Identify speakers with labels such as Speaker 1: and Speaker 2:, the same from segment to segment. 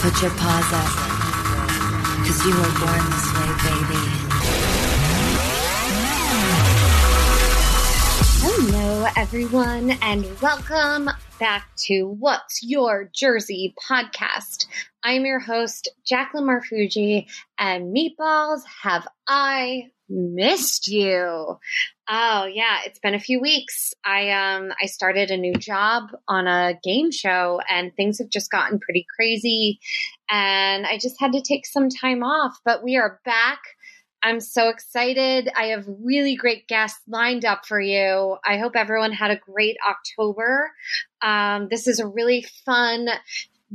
Speaker 1: Put your paws up. Cause you were born this way, baby.
Speaker 2: Hello, everyone, and welcome back to What's Your Jersey podcast. I'm your host, Jacqueline Marfuji, and meatballs, have I missed you? Oh yeah, it's been a few weeks. I um I started a new job on a game show and things have just gotten pretty crazy and I just had to take some time off, but we are back. I'm so excited. I have really great guests lined up for you. I hope everyone had a great October. Um, this is a really fun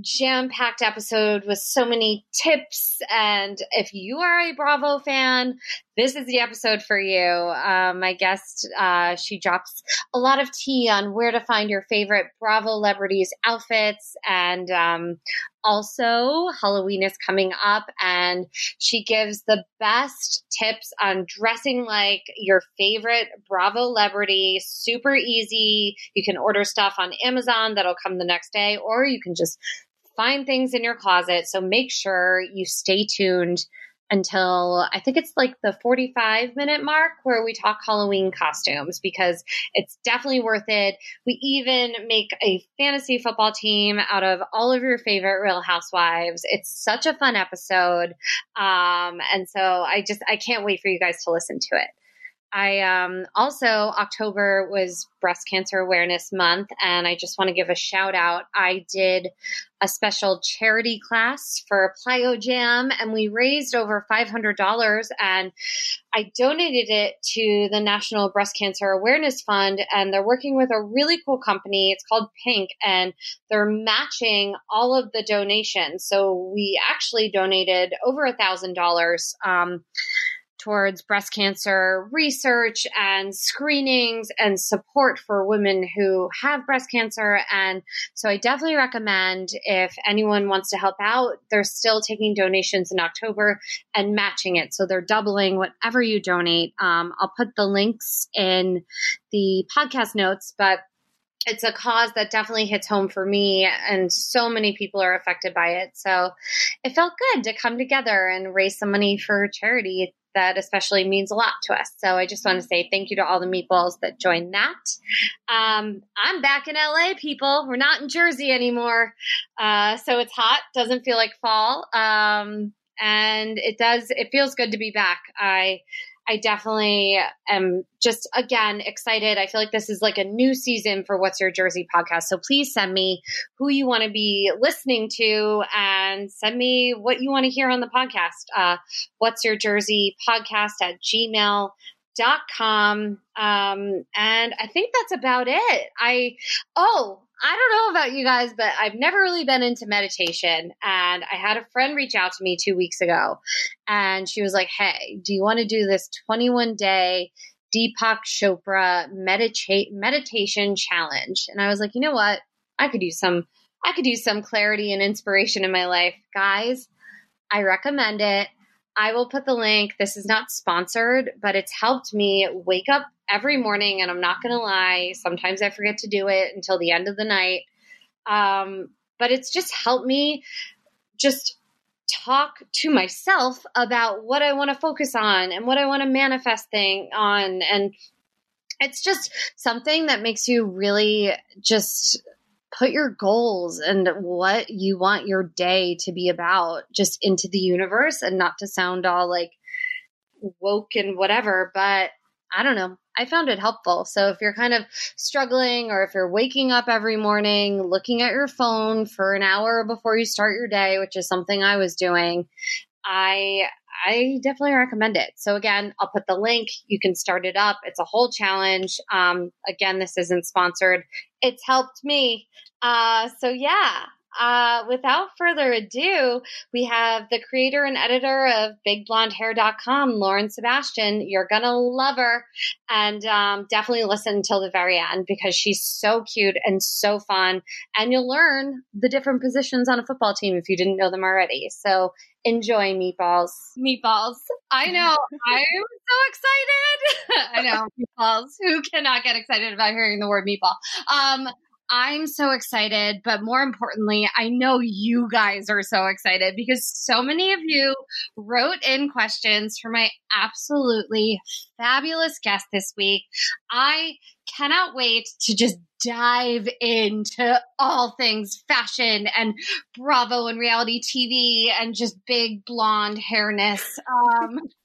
Speaker 2: jam packed episode with so many tips. And if you are a Bravo fan, this is the episode for you. Um, my guest, uh, she drops a lot of tea on where to find your favorite Bravo celebrities' outfits. And um, also, Halloween is coming up, and she gives the best tips on dressing like your favorite Bravo celebrity. Super easy. You can order stuff on Amazon that'll come the next day, or you can just find things in your closet. So make sure you stay tuned until I think it's like the 45 minute mark where we talk Halloween costumes because it's definitely worth it. We even make a fantasy football team out of all of your favorite Real Housewives. It's such a fun episode. Um, and so I just, I can't wait for you guys to listen to it. I um, also, October was Breast Cancer Awareness Month, and I just want to give a shout out. I did a special charity class for Plyo Jam, and we raised over $500, and I donated it to the National Breast Cancer Awareness Fund, and they're working with a really cool company. It's called Pink, and they're matching all of the donations. So we actually donated over a $1,000. Um, towards breast cancer research and screenings and support for women who have breast cancer. And so I definitely recommend if anyone wants to help out, they're still taking donations in October and matching it. So they're doubling whatever you donate. Um, I'll put the links in the podcast notes, but it's a cause that definitely hits home for me and so many people are affected by it so it felt good to come together and raise some money for charity that especially means a lot to us. So I just want to say thank you to all the meatballs that joined that. Um, I'm back in LA, people. We're not in Jersey anymore. Uh, so it's hot, doesn't feel like fall. Um, and it does, it feels good to be back. I, I definitely am just again excited. I feel like this is like a new season for What's Your Jersey podcast. So please send me who you want to be listening to and send me what you want to hear on the podcast. Uh, What's Your Jersey podcast at gmail dot com um and i think that's about it i oh I don't know about you guys, but I've never really been into meditation. And I had a friend reach out to me two weeks ago and she was like, Hey, do you want to do this 21 day Deepak Chopra medita- meditation challenge? And I was like, you know what? I could use some, I could use some clarity and inspiration in my life. Guys, I recommend it. I will put the link. This is not sponsored, but it's helped me wake up every morning. And I'm not going to lie, sometimes I forget to do it until the end of the night. Um, but it's just helped me just talk to myself about what I want to focus on and what I want to manifest thing on. And it's just something that makes you really just put your goals and what you want your day to be about just into the universe and not to sound all like woke and whatever, but I don't know. I found it helpful. So if you're kind of struggling or if you're waking up every morning looking at your phone for an hour before you start your day, which is something I was doing, I I definitely recommend it. So again, I'll put the link. You can start it up. It's a whole challenge. Um, again, this isn't sponsored. It's helped me. Uh, so yeah, uh, without further ado, we have the creator and editor of BigBlondeHair.com, Lauren Sebastian. You're gonna love her, and um, definitely listen until the very end because she's so cute and so fun, and you'll learn the different positions on a football team if you didn't know them already. So enjoy meatballs. Meatballs. I know. I'm so excited. I know meatballs. Who cannot get excited about hearing the word meatball? Um, I'm so excited, but more importantly, I know you guys are so excited because so many of you wrote in questions for my absolutely fabulous guest this week. I cannot wait to just dive into all things fashion and Bravo and reality TV and just big blonde hairness. Um,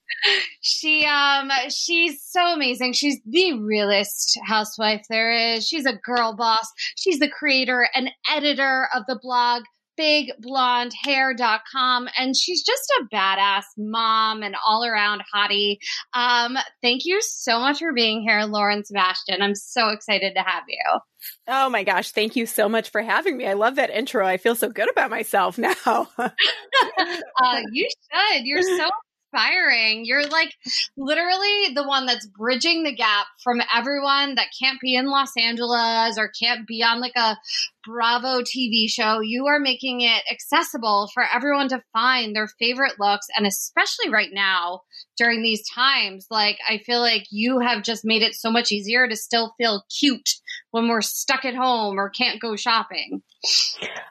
Speaker 2: she um she's so amazing. She's the realest housewife there is. She's a girl boss. She's the creator and editor of the blog bigblondehair.com and she's just a badass mom and all around hottie. Um, thank you so much for being here, Lauren Sebastian. I'm so excited to have you.
Speaker 3: Oh my gosh, thank you so much for having me. I love that intro. I feel so good about myself now. uh,
Speaker 2: you should. You're so inspiring. You're like literally the one that's bridging the gap from everyone that can't be in Los Angeles or can't be on like a Bravo TV show. You are making it accessible for everyone to find their favorite looks. And especially right now during these times, like I feel like you have just made it so much easier to still feel cute when we're stuck at home or can't go shopping.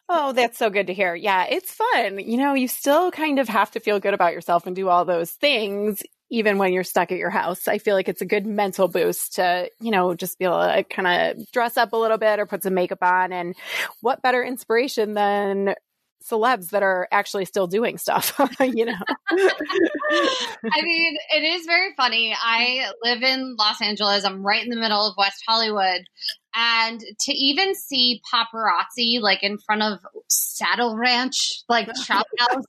Speaker 3: Oh, that's so good to hear. Yeah, it's fun. You know, you still kind of have to feel good about yourself and do all those things even when you're stuck at your house. I feel like it's a good mental boost to, you know, just be able to kind of dress up a little bit or put some makeup on. And what better inspiration than celebs that are actually still doing stuff, you know.
Speaker 2: I mean, it is very funny. I live in Los Angeles. I'm right in the middle of West Hollywood. And to even see paparazzi like in front of Saddle Ranch, like Chop House,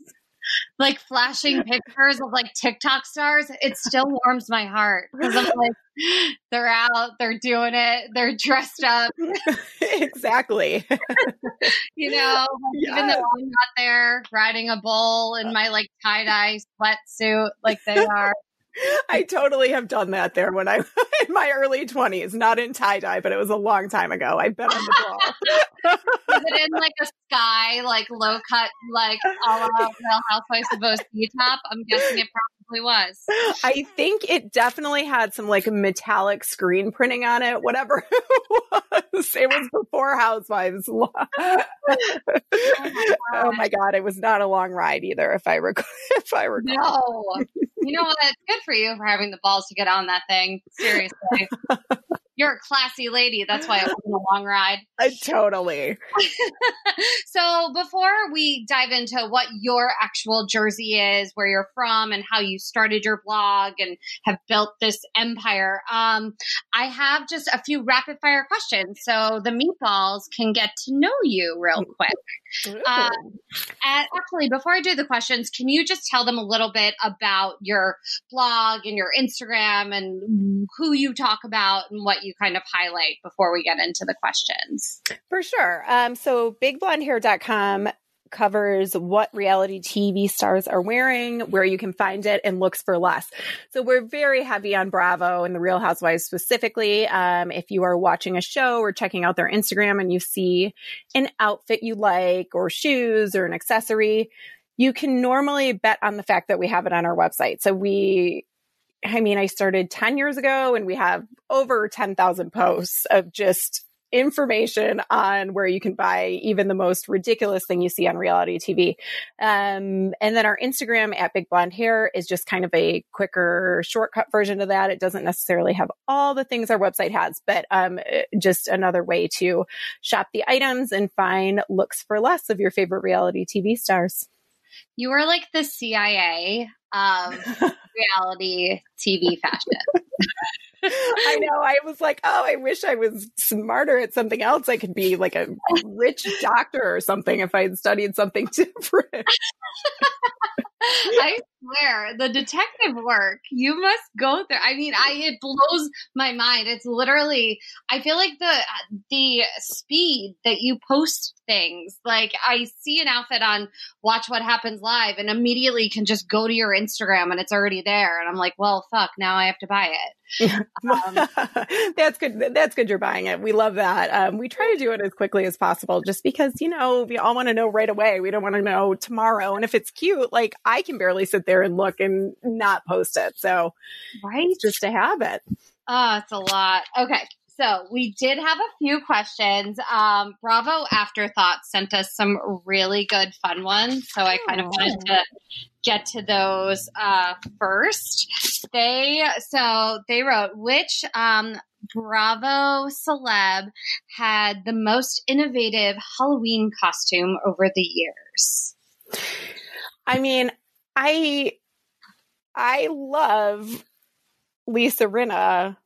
Speaker 2: like flashing pictures of like TikTok stars, it still warms my heart because I'm like, they're out, they're doing it, they're dressed up.
Speaker 3: exactly.
Speaker 2: you know, even though I'm not there riding a bull in my like tie dye sweatsuit like they are.
Speaker 3: I totally have done that there when I in my early twenties, not in tie dye, but it was a long time ago. I've been on the
Speaker 2: ball. was it in like a sky, like low cut, like a la Real Housewives of OC top? I'm guessing it probably was.
Speaker 3: I think it definitely had some like metallic screen printing on it, whatever it was. It was before Housewives. oh, my oh my god, it was not a long ride either. If I recall, if I recall.
Speaker 2: No, you know what? It's good for you for having the balls to get on that thing. Seriously. You're a classy lady. That's why it wasn't a long ride.
Speaker 3: Uh, totally.
Speaker 2: so, before we dive into what your actual Jersey is, where you're from, and how you started your blog and have built this empire, um, I have just a few rapid fire questions so the meatballs can get to know you real quick. Um, and actually, before I do the questions, can you just tell them a little bit about your blog and your Instagram and who you talk about and what you kind of highlight before we get into the questions?
Speaker 3: For sure. Um, so, bigblondehair.com covers what reality TV stars are wearing, where you can find it, and looks for less. So we're very heavy on Bravo and the Real Housewives specifically. Um, if you are watching a show or checking out their Instagram and you see an outfit you like, or shoes, or an accessory, you can normally bet on the fact that we have it on our website. So we I mean, I started 10 years ago and we have over 10,000 posts of just information on where you can buy even the most ridiculous thing you see on reality TV. Um, and then our Instagram at Big Blonde Hair is just kind of a quicker shortcut version of that. It doesn't necessarily have all the things our website has, but um, just another way to shop the items and find looks for less of your favorite reality TV stars.
Speaker 2: You are like the CIA of reality TV fashion.
Speaker 3: I know. I was like, oh, I wish I was smarter at something else. I could be like a rich doctor or something if I had studied something different.
Speaker 2: I swear, the detective work you must go through. I mean, I it blows my mind. It's literally. I feel like the the speed that you post things. Like I see an outfit on Watch What Happens Live, and immediately can just go to your Instagram and it's already there. And I'm like, well, fuck, now I have to buy it.
Speaker 3: Um, that's good. That's good. You're buying it. We love that. Um, we try to do it as quickly as possible, just because you know we all want to know right away. We don't want to know tomorrow. And if it's cute, like I can barely sit there and look and not post it. So,
Speaker 2: right,
Speaker 3: just a habit.
Speaker 2: Oh, it's a lot. Okay. So we did have a few questions. Um, Bravo Afterthought sent us some really good fun ones. So I kind of wanted to get to those uh, first. They so they wrote which um, Bravo celeb had the most innovative Halloween costume over the years.
Speaker 3: I mean, I I love Lisa Rinna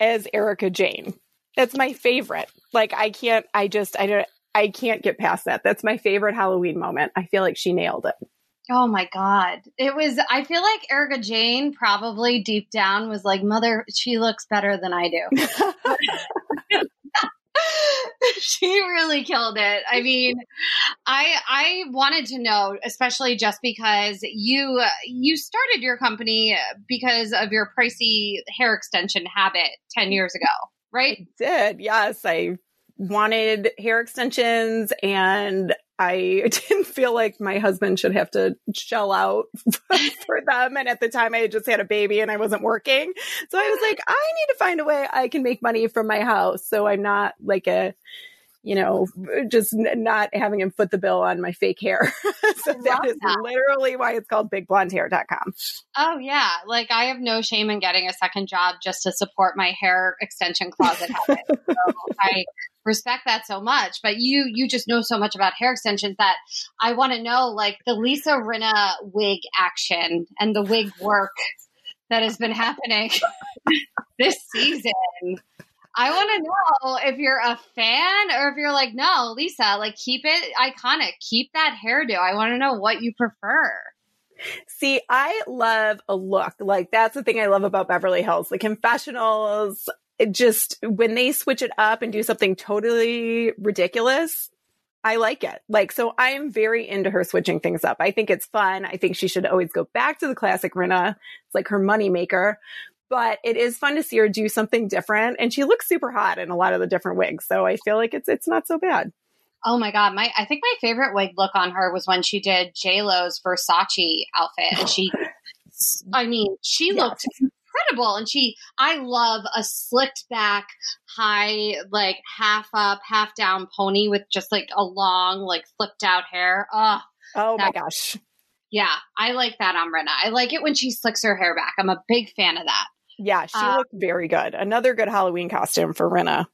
Speaker 3: as Erika Jayne. That's my favorite. Like I can't I just I don't I can't get past that. That's my favorite Halloween moment. I feel like she nailed it.
Speaker 2: Oh my god. It was I feel like Erika Jayne probably deep down was like mother she looks better than I do. she really killed it. I mean, I I wanted to know, especially just because you you started your company because of your pricey hair extension habit ten years ago, right?
Speaker 3: I did. Yes, I wanted hair extensions and I didn't feel like my husband should have to shell out for them. And at the time, I had just had a baby and I wasn't working. So I was like, I need to find a way I can make money from my house. So I'm not like a, you know, just not having him foot the bill on my fake hair. so that is that. literally why it's called bigblondehair.com.
Speaker 2: Oh, yeah. Like I have no shame in getting a second job just to support my hair extension closet habit. so I respect that so much. But you you just know so much about hair extensions that I want to know like the Lisa Rinna wig action and the wig work that has been happening this season. I want to know if you're a fan or if you're like, no, Lisa, like keep it iconic, keep that hairdo. I want to know what you prefer.
Speaker 3: See, I love a look. Like that's the thing I love about Beverly Hills. The confessionals, it just when they switch it up and do something totally ridiculous, I like it. Like, so I'm very into her switching things up. I think it's fun. I think she should always go back to the classic Rinna. It's like her money maker. But it is fun to see her do something different. And she looks super hot in a lot of the different wigs. So I feel like it's it's not so bad.
Speaker 2: Oh my god, my I think my favorite wig look on her was when she did J Lo's Versace outfit, and she, I mean, she yes. looked incredible. And she, I love a slicked back, high, like half up, half down pony with just like a long, like flipped out hair. Oh,
Speaker 3: oh my gosh.
Speaker 2: Yeah, I like that on Rinna. I like it when she slicks her hair back. I'm a big fan of that.
Speaker 3: Yeah, she uh, looked very good. Another good Halloween costume for Rinna.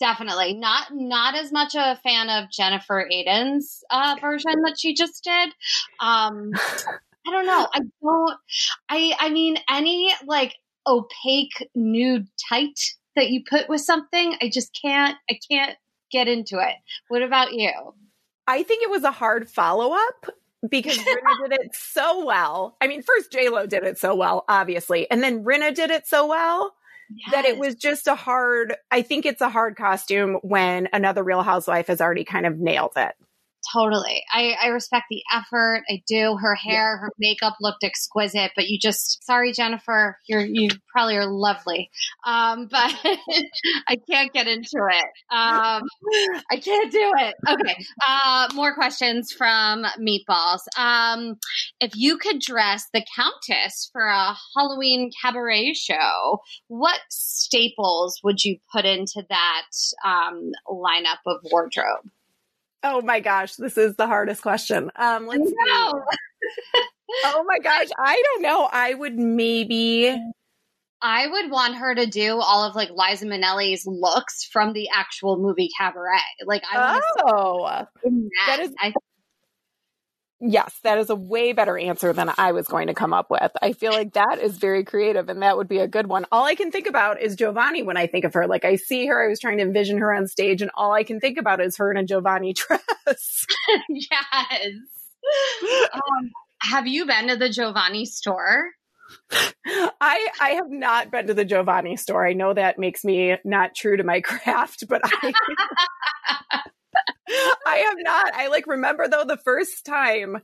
Speaker 2: Definitely not not as much a fan of Jennifer Aydin's uh, version that she just did. Um, I don't know. I don't. I I mean, any like opaque nude tight that you put with something, I just can't. I can't get into it. What about you?
Speaker 3: I think it was a hard follow up because Rinna did it so well. I mean, first J Lo did it so well, obviously, and then Rinna did it so well. Yes. That it was just a hard, I think it's a hard costume when another Real Housewife has already kind of nailed it.
Speaker 2: Totally. I, I respect the effort. I do. Her hair, yeah. her makeup looked exquisite, but you just, sorry, Jennifer, you're, you probably are lovely. Um, but I can't get into it. Um, I can't do it. Okay. Uh, more questions from Meatballs. Um, if you could dress the Countess for a Halloween cabaret show, what staples would you put into that um, lineup of wardrobe?
Speaker 3: Oh my gosh, this is the hardest question. Um, let's
Speaker 2: no.
Speaker 3: oh my gosh, I don't know. I would maybe.
Speaker 2: I would want her to do all of like Liza Minnelli's looks from the actual movie Cabaret. Like I
Speaker 3: oh, that. that is I Yes, that is a way better answer than I was going to come up with. I feel like that is very creative and that would be a good one. All I can think about is Giovanni when I think of her. Like I see her, I was trying to envision her on stage and all I can think about is her in a Giovanni dress.
Speaker 2: yes. Um, have you been to the Giovanni store?
Speaker 3: I I have not been to the Giovanni store. I know that makes me not true to my craft, but I I have not. I like remember though the first time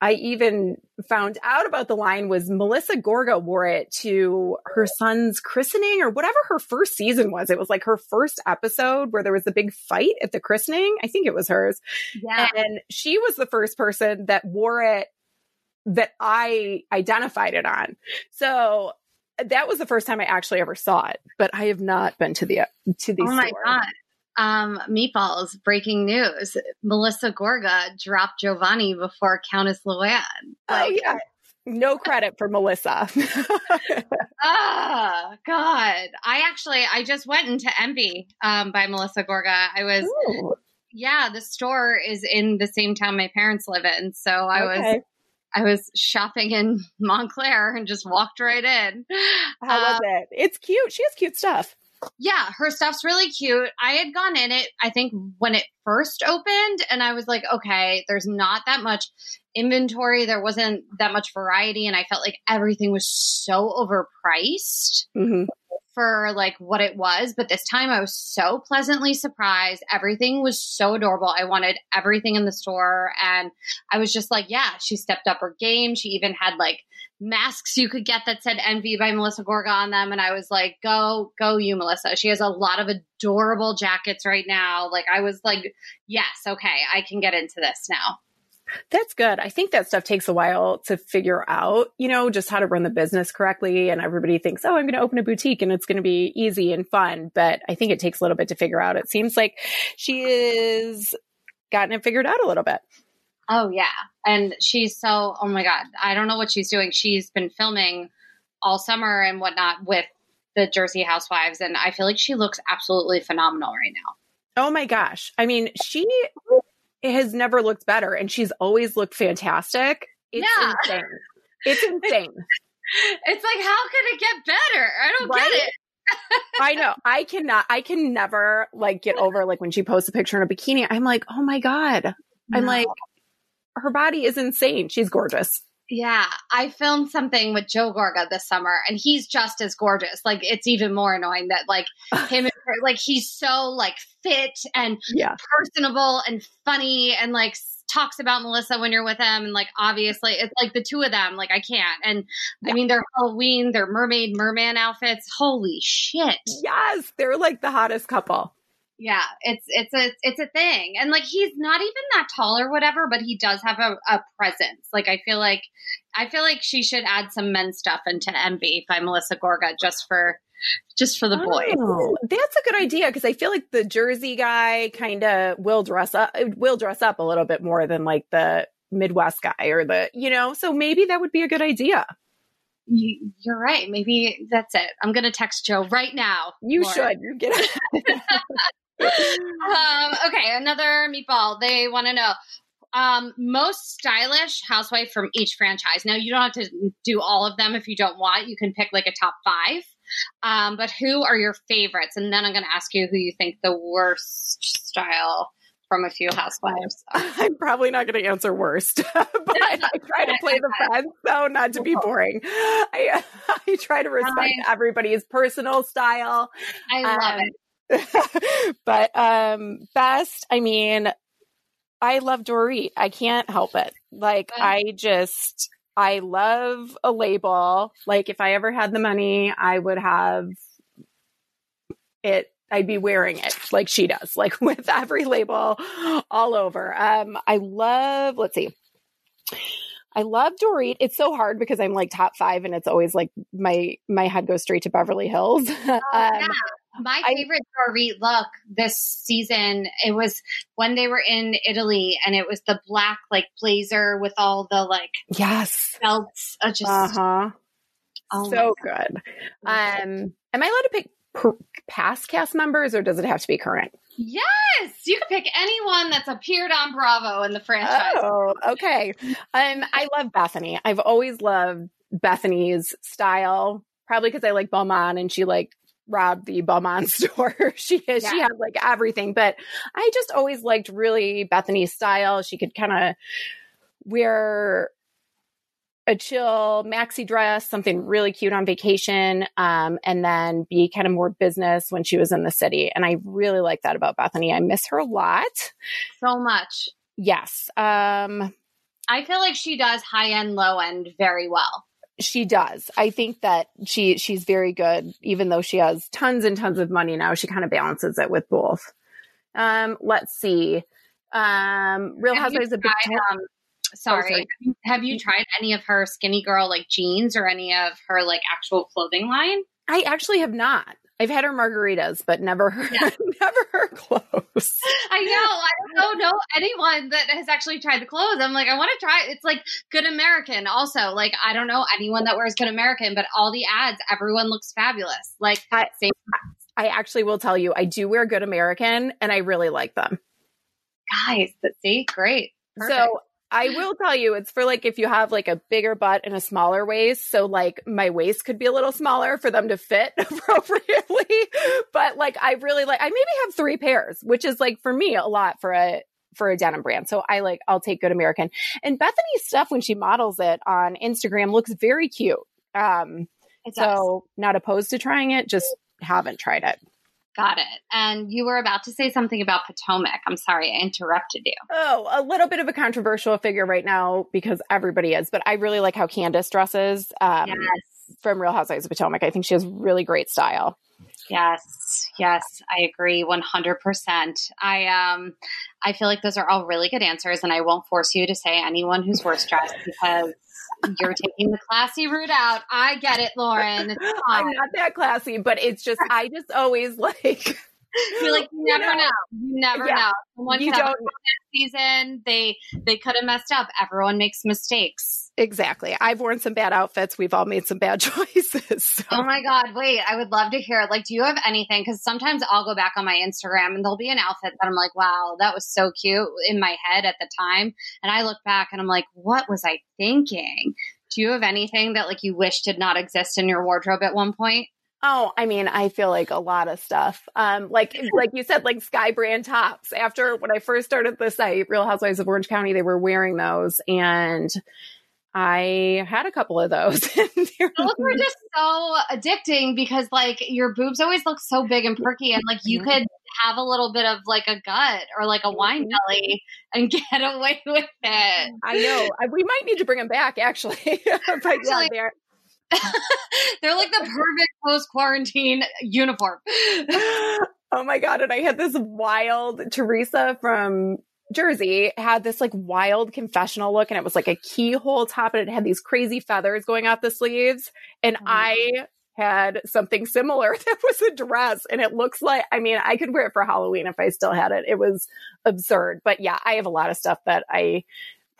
Speaker 3: I even found out about the line was Melissa Gorga wore it to her son's christening or whatever her first season was. It was like her first episode where there was the big fight at the christening. I think it was hers. Yeah. And she was the first person that wore it that I identified it on. So that was the first time I actually ever saw it, but I have not been to the to the
Speaker 2: Oh my
Speaker 3: store.
Speaker 2: god. Um, meatballs, breaking news. Melissa Gorga dropped Giovanni before Countess Luann.
Speaker 3: Oh yeah. No credit for Melissa.
Speaker 2: Ah, God. I actually I just went into Envy um by Melissa Gorga. I was
Speaker 3: Ooh,
Speaker 2: yeah, the store is in the same town my parents live in. So I was. I was shopping in Montclair and just walked right in.
Speaker 3: How was
Speaker 2: Um,
Speaker 3: it? It's cute. She has cute stuff.
Speaker 2: Yeah, her stuff's really cute. I had gone in it, I think, when it first opened, and I was like, okay, there's not that much inventory. There wasn't that much variety, and I felt like everything was so overpriced
Speaker 3: hmm
Speaker 2: for like what it was. But this time I was so pleasantly surprised. Everything was so adorable. I wanted everything in the store. And I was just like, yeah, she stepped up her game. She even had like masks you could get that said Envy by Melissa Gorga on them. And I was like, go, go, you, Melissa. She has a lot of adorable jackets right now. Like, I was like, yes, okay, I can get into this now.
Speaker 3: That's good. I think that stuff takes a while to figure out, you know, just how to run the business correctly. And everybody thinks, oh, I'm going to open a boutique and it's going to be easy and fun. But I think it takes a little bit to figure out. It seems like she is gotten it figured out a little bit.
Speaker 2: Oh yeah. And she's so oh my god. I don't know what she's doing. She's been filming all summer and whatnot with the Jersey Housewives and I feel like she looks absolutely phenomenal right now.
Speaker 3: Oh my gosh. I mean, she has never looked better and she's always looked fantastic. It's
Speaker 2: Yeah.
Speaker 3: insane. It's insane.
Speaker 2: It's like how can it get better? I don't
Speaker 3: Right?
Speaker 2: get it.
Speaker 3: I know. I cannot, I can never like get over like when she posts a picture in a bikini. I'm like, oh my God. I'm like, her body is insane. She's gorgeous.
Speaker 2: Yeah, I filmed something with Joe Gorga this summer, and he's just as gorgeous. Like, it's even more annoying that like him, and her, like he's so like fit and
Speaker 3: Yeah.
Speaker 2: personable and funny, and like talks about Melissa when you're with him, and like obviously it's like the two of them. Like I can't, and I mean they're Halloween, they're mermaid merman outfits. Holy shit!
Speaker 3: Yes. They're like the hottest couple.
Speaker 2: Yeah, it's it's a it's a thing, and like he's not even that tall or whatever, but he does have a, a presence. Like I feel like I feel like she should add some men's stuff into Envy by Melissa Gorga just for just for the oh, boys.
Speaker 3: Oh, that's a good idea because I feel like the Jersey guy kind of will dress up, will dress up a little bit more than like the Midwest guy or the, you know, so maybe that would be a good idea.
Speaker 2: You, you're right. Maybe that's it. I'm gonna text Joe right now.
Speaker 3: You
Speaker 2: Lauren.
Speaker 3: should. You get
Speaker 2: Um, okay, another meatball. They want to know um, most stylish housewife from each franchise. Now, you don't have to do all of them if you don't want. You can pick like a top five. Um, but who are your favorites? And then I'm going to ask you who you think the worst style from a few housewives.
Speaker 3: I'm probably not going to answer worst, but I try to play the fence so not to be boring. I, I try to respect everybody's personal style.
Speaker 2: I love
Speaker 3: Um,
Speaker 2: it.
Speaker 3: but um best, I mean, I love Dorit. I can't help it. Like. I just I love a label. Like if I ever had the money, I would have it I'd be wearing it like she does, like with every label all over. Um I love, let's see. I love Dorit. It's so hard because I'm like top 5 and it's always like my my head goes straight to Beverly Hills.
Speaker 2: Oh,
Speaker 3: um,
Speaker 2: yeah. My favorite Dorit look this season, it was when they were in Italy and it was the black like blazer with all the like
Speaker 3: Yes.
Speaker 2: belts. Uh, just
Speaker 3: Uh-huh.
Speaker 2: oh
Speaker 3: so good. Um, am I allowed to pick past cast members or does it have to be current?
Speaker 2: Yes, you can pick anyone that's appeared on Bravo in the franchise.
Speaker 3: Oh, okay. Um, I love Bethenny. I've always loved Bethenny's style, probably because I like Beaumont and she like robbed the Beaumont store. she is, she
Speaker 2: Yeah.
Speaker 3: has like everything, but I just always liked really Bethenny's style. She could kind of wear a chill maxi dress, something really cute on vacation, um, and then be kind of more business when she was in the city. And I really like that about Bethenny. I miss her a lot.
Speaker 2: So much.
Speaker 3: Yes. Um,
Speaker 2: I feel like she does high end, low end very well.
Speaker 3: She does. I think that she she's very good, even though she has tons and tons of money now. She kind of balances it with both. Um, let's see. Um, Real Housewives of Victoria.
Speaker 2: um, sorry.
Speaker 3: sorry.
Speaker 2: Have you tried any of her skinny girl like jeans or any of her like actual clothing line?
Speaker 3: I actually have not. I've had her margaritas, but never her,
Speaker 2: Yeah.
Speaker 3: never her clothes.
Speaker 2: I know. I don't know anyone that has actually tried the clothes. I'm like, I want to try. It's like Good American. Also, like I don't know anyone that wears Good American, but all the ads, everyone looks fabulous. Like
Speaker 3: I- I actually will tell you, I do wear Good American, and I really like them.
Speaker 2: guys. But see, great. Perfect.
Speaker 3: So I will tell you, it's for like if you have like a bigger butt and a smaller waist. So like my waist could be a little smaller for them to fit appropriately. But like I really like I maybe have three pairs, which is like for me a lot for a for a denim brand. So I like I'll take Good American. And Bethenny's stuff when she models it on Instagram looks very cute. Um
Speaker 2: It does.
Speaker 3: so not opposed to trying it, just haven't tried it.
Speaker 2: Got it. And you were about to say something about Potomac. I'm sorry, I interrupted you.
Speaker 3: Oh, a little bit of a controversial figure right now because everybody is, but I really like how Candiace dresses um,
Speaker 2: yes.
Speaker 3: from Real Housewives of Potomac. I think she has really great style.
Speaker 2: Yes, yes, I agree 100%. I um I feel like those are all really good answers and I won't force you to say anyone who's worst dressed because you're taking the classy route out. I get it, Lauren.
Speaker 3: I'm not that classy, but it's just I just always like
Speaker 2: You're like you never know. You never
Speaker 3: Yeah.
Speaker 2: know. Someone
Speaker 3: you
Speaker 2: could have a
Speaker 3: don't
Speaker 2: season. They they could have messed up. Everyone makes mistakes.
Speaker 3: Exactly. I've worn some bad outfits. We've all made some bad choices. So.
Speaker 2: Oh my God, wait, I would love to hear it. Like, do you have anything? Because sometimes I'll go back on my Instagram and there'll be an outfit that I'm like, wow, that was so cute in my head at the time. And I look back and I'm like, what was I thinking? Do you have anything that like you wish did not exist in your wardrobe at one point?
Speaker 3: Oh, I mean, I feel like a lot of stuff. Um, like like you said, like Sky Brand tops. After when I first started the site, Real Housewives of Orange County, they were wearing those, and I had a couple of those.
Speaker 2: Those were just so addicting because like your boobs always look so big and perky and like you could have a little bit of like a gut or like a wine
Speaker 3: Mhm.
Speaker 2: belly and get away with it.
Speaker 3: I know I, we might need to bring them back, actually. but yeah, they're
Speaker 2: They're like the perfect post quarantine uniform.
Speaker 3: oh my god! And I had this wild Teresa from Jersey had this like wild confessional look, and it was like a keyhole top, and it had these crazy feathers going off the sleeves, and
Speaker 2: Oh.
Speaker 3: I had something similar that was a dress and it looks like I mean I could wear it for Halloween if I still had it. It was absurd. But yeah, I have a lot of stuff that I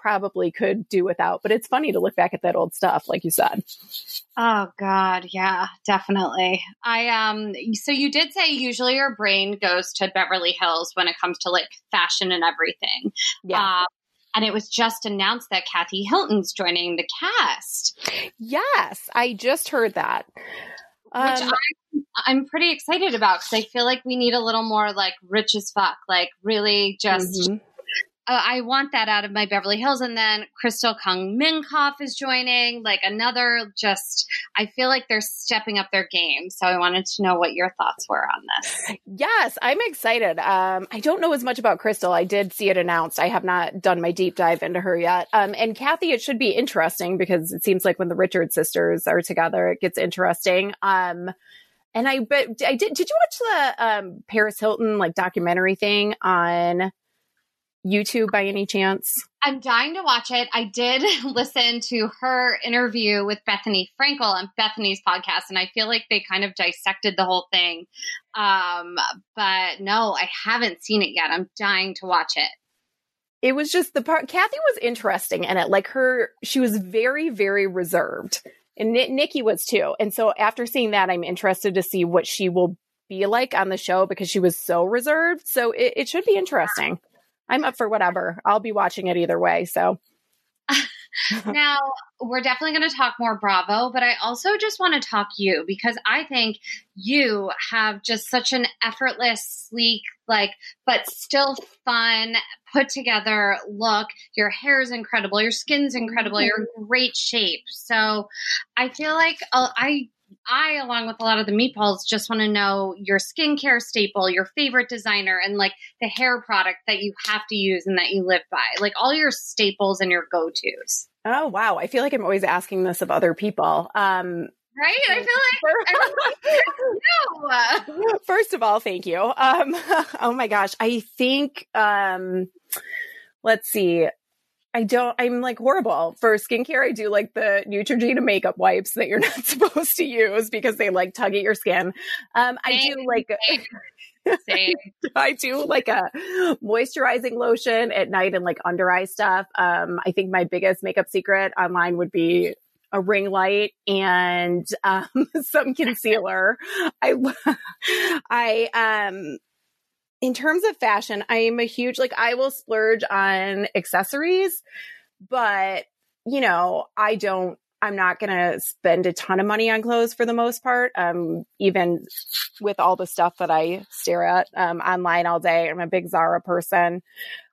Speaker 3: probably could do without, but it's funny to look back at that old stuff like you said.
Speaker 2: Oh God, yeah, definitely. I um so you did say usually your brain goes to Beverly Hills when it comes to like fashion and everything.
Speaker 3: Yeah.
Speaker 2: Um, and it was just announced that Kathy Hilton's joining the cast,
Speaker 3: yes, I just heard that.
Speaker 2: which
Speaker 3: Um,
Speaker 2: I'm, I'm pretty excited about because I feel like we need a little more like rich as fuck, like really just
Speaker 3: mhm.
Speaker 2: Uh, I want that out of my Beverly Hills. And then Crystal Kung Minkoff is joining, like another just, I feel like they're stepping up their game. So I wanted to know what your thoughts were on this.
Speaker 3: Yes, I'm excited. Um, I don't know as much about Crystal. I did see it announced. I have not done my deep dive into her yet. Um, and Kathy, it should be interesting because it seems like when the Richard sisters are together, it gets interesting. Um, and I, but I did. Did you watch the um, Paris Hilton like documentary thing on YouTube by any chance?
Speaker 2: I'm dying to watch it. I did listen to her interview with Bethenny Frankel on Bethenny's podcast, and I feel like they kind of dissected the whole thing. Um, but no, I haven't seen it yet. I'm dying to watch it.
Speaker 3: it was just the part Kathy was interesting in it. Like her, she was very, very reserved. And Ni- Nicky was too. And so after seeing that, I'm interested to see what she will be like on the show because she was so reserved. So it, it should be interesting. I'm up for whatever. I'll be watching it either way. So.
Speaker 2: Now we're definitely going to talk more bravo but i also just want to talk you because i think you have just such an effortless sleek like but still fun put together look. Your hair is incredible. Your skin's incredible. You're in great shape. So i feel like uh, i I, along with a lot of the meatballs, just want to know your skincare staple, your favorite designer, and like the hair product that you have to use and that you live by. Like all your staples and your go tos.
Speaker 3: Oh wow. I feel like I'm always asking this of other people. Um
Speaker 2: Right? I feel like no.
Speaker 3: First of all, thank you. Um, oh my gosh, I think um, let's see. I don't, I'm like horrible for skincare. I do like the Neutrogena makeup wipes that you're not supposed to use because they like tug at your skin. Um, I do like,
Speaker 2: Same.
Speaker 3: I do like a moisturizing lotion at night and like under eye stuff. Um, I think my biggest makeup secret online would be a ring light and um, some concealer. I, I, um, in terms of fashion, I am a huge, like, I will splurge on accessories, but, you know, I don't, I'm not going to spend a ton of money on clothes for the most part. Um, even with all the stuff that I stare at, um, online all day. I'm a big Zara person.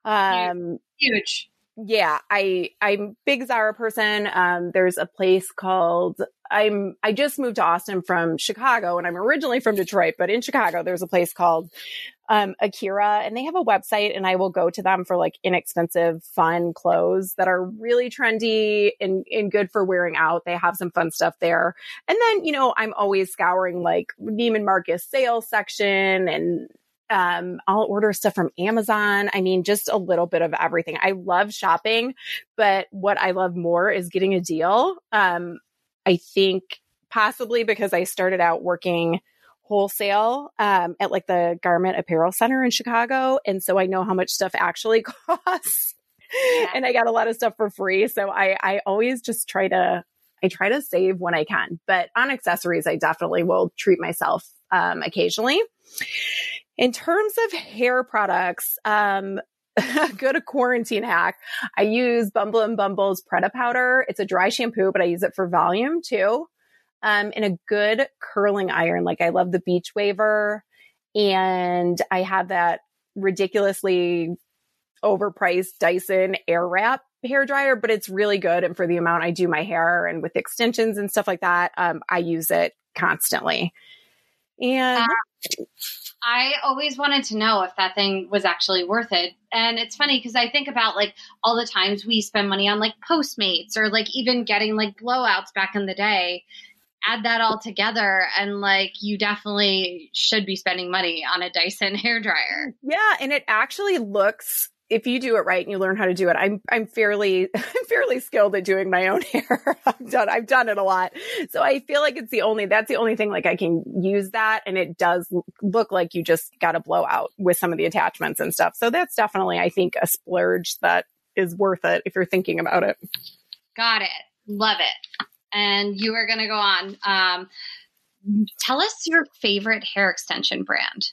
Speaker 3: Um,
Speaker 2: Huge.
Speaker 3: Yeah, I I'm big Zara person. Um, there's a place called I'm I just moved to Austin from Chicago, and I'm originally from Detroit, but in Chicago there's a place called um, Akira, and they have a website, and I will go to them for like inexpensive, fun clothes that are really trendy and and good for wearing out. They have some fun stuff there, and then you know I'm always scouring like Neiman Marcus sales section and um, I'll order stuff from Amazon. I mean, just a little bit of everything. I love shopping, but what I love more is getting a deal. Um, I think possibly because I started out working wholesale um, at like the Garment Apparel Center in Chicago. And so I know how much stuff actually costs. And I got a lot of stuff for free. So I, I always just try to, I try to save when I can. But on accessories, I definitely will treat myself um, occasionally. In terms of hair products, um, go to quarantine hack. I use Bumble and Bumble's Pret-a-Powder. It's a dry shampoo, but I use it for volume too. Um, and a good curling iron. Like I love the beach waver and I have that ridiculously overpriced Dyson Airwrap hair dryer, but it's really good. And for the amount I do my hair and with extensions and stuff like that, um, I use it constantly. And
Speaker 2: Uh, I always wanted to know if that thing was actually worth it. And it's funny because I think about like all the times we spend money on like Postmates or like even getting like blowouts back in the day. Add that all together, and like you definitely should be spending money on a Dyson hair dryer.
Speaker 3: Yeah, and it actually looks if you do it right and you learn how to do it. I'm I'm fairly I'm fairly skilled at doing my own hair. I've done I've done it a lot. So I feel like it's the only that's the only thing like I can use that and it does look like you just got a blowout with some of the attachments and stuff. So that's definitely I think a splurge that is worth it if you're thinking about it.
Speaker 2: Got it. Love it. And you are going to go on. Um, tell us your favorite hair extension brand.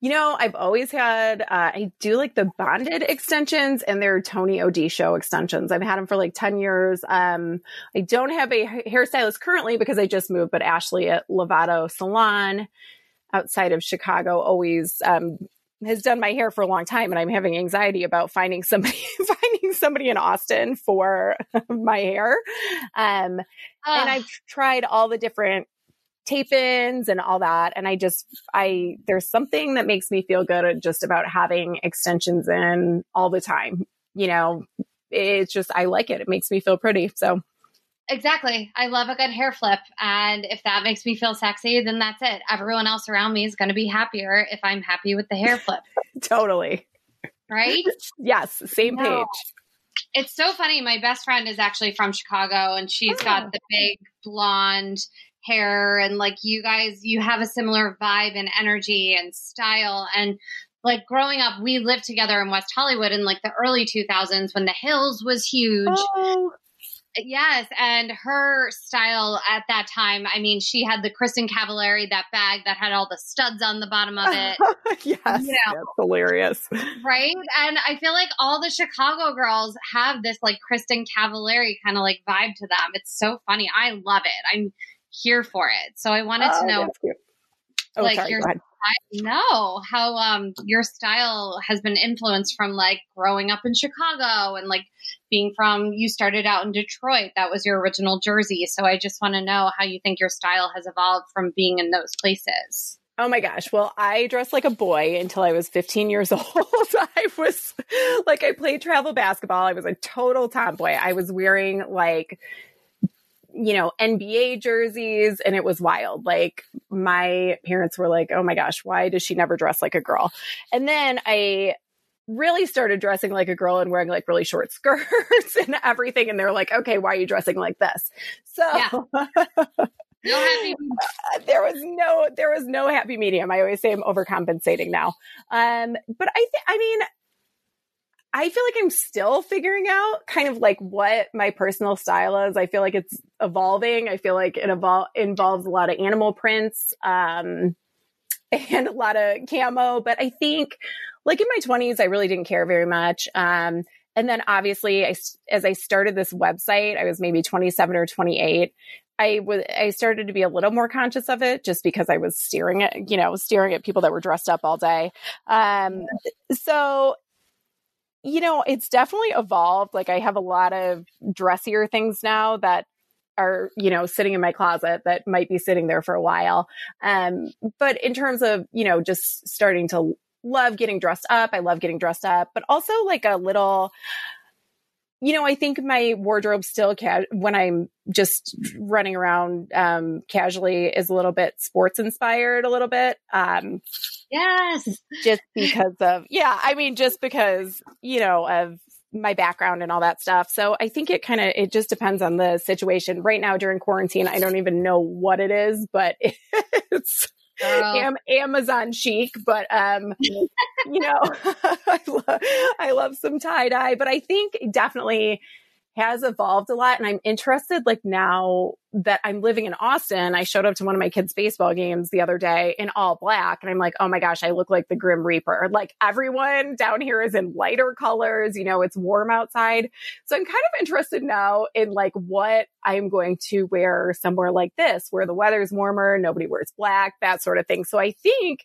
Speaker 3: You know, I've always had, uh, I do like the bonded extensions and they're Tony Odisho extensions. I've had them for like 10 years. Um, I don't have a hairstylist currently because I just moved, but Ashley at Lovato Salon outside of Chicago always, um, has done my hair for a long time and I'm having anxiety about finding somebody, finding somebody in Austin for my hair. Um, and I've tried all the different tape ins and all that. And I just, I, there's something that makes me feel good just about having extensions in all the time. You know, it's just, I like it. It makes me feel pretty. So
Speaker 2: Exactly. I love a good hair flip. And if that makes me feel sexy, then that's it. Everyone else around me is going to be happier if I'm happy with the hair flip,
Speaker 3: totally.
Speaker 2: right?
Speaker 3: Yes. Same
Speaker 2: No.
Speaker 3: page.
Speaker 2: It's so funny. My best friend is actually from Chicago and she's
Speaker 3: Oh.
Speaker 2: got the big blonde hair. And like you guys, you have a similar vibe and energy and style. And like growing up, we lived together in West Hollywood in like the early 2000s when the Hills was huge.
Speaker 3: Oh,
Speaker 2: Yes, and her style at that time, I mean, she had the Kristin Cavallari, that bag that had all the studs on the bottom of it,
Speaker 3: yes.
Speaker 2: You know.
Speaker 3: That's hilarious.
Speaker 2: right? And I feel like all the Chicago girls have this like Kristin Cavallari kind of like vibe to them. It's so funny. I love it. I'm here for it. So I wanted
Speaker 3: Oh,
Speaker 2: to know
Speaker 3: that's. Oh,
Speaker 2: like,
Speaker 3: sorry.
Speaker 2: your- know how um your style has been influenced from like growing up in Chicago and like being from you started out in Detroit that was your original jersey so I just want to know how you think your style has evolved from being in those places
Speaker 3: Oh my gosh. Well, I dressed like a boy until I was 15 years old. I was like, I played travel basketball. I was a total tomboy. I was wearing like, you know, NBA jerseys and it was wild. Like my parents were like, oh my gosh, why does she never dress like a girl? And then I really started dressing like a girl and wearing like really short skirts and everything. And they're like, okay, why are you dressing like this? So
Speaker 2: Yeah. No happy
Speaker 3: there was no there was no happy medium. I always say I'm overcompensating now. Um, but I th- I mean, I feel like I'm still figuring out kind of like what my personal style is. I feel like it's evolving. I feel like it evol- involves a lot of animal prints um, and a lot of camo. But I think, like in my 20s, I really didn't care very much. Um, and then obviously, I, as I started this website, I was maybe 27 or 28. I was I started to be a little more conscious of it just because I was staring at you know staring at people that were dressed up all day. Um, so you know it's definitely evolved. Like I have a lot of dressier things now that are you know sitting in my closet that might be sitting there for a while. Um, but in terms of you know just starting to love getting dressed up, I love getting dressed up, but also like a little you know, I think my wardrobe still ca- when I'm just running around um, casually is a little bit sports inspired, a little bit. Um,
Speaker 2: Yes.
Speaker 3: just because of yeah, I mean, just because you know of my background and all that stuff. So I think it kind of it just depends on the situation. Right now during quarantine, I don't even know what it is, but it's am- Amazon chic, but um, you know, I, lo- I love some tie dye, but I think definitely has evolved a lot. And I'm interested, like now that I'm living in Austin, I showed up to one of my kids' baseball games the other day in all black, and I'm like, oh my gosh, I look like the Grim Reaper. Like everyone down here is in lighter colors. You know, it's warm outside, so I'm kind of interested now in like what I'm going to wear somewhere like this, where the weather's warmer, nobody wears black, that sort of thing. So I think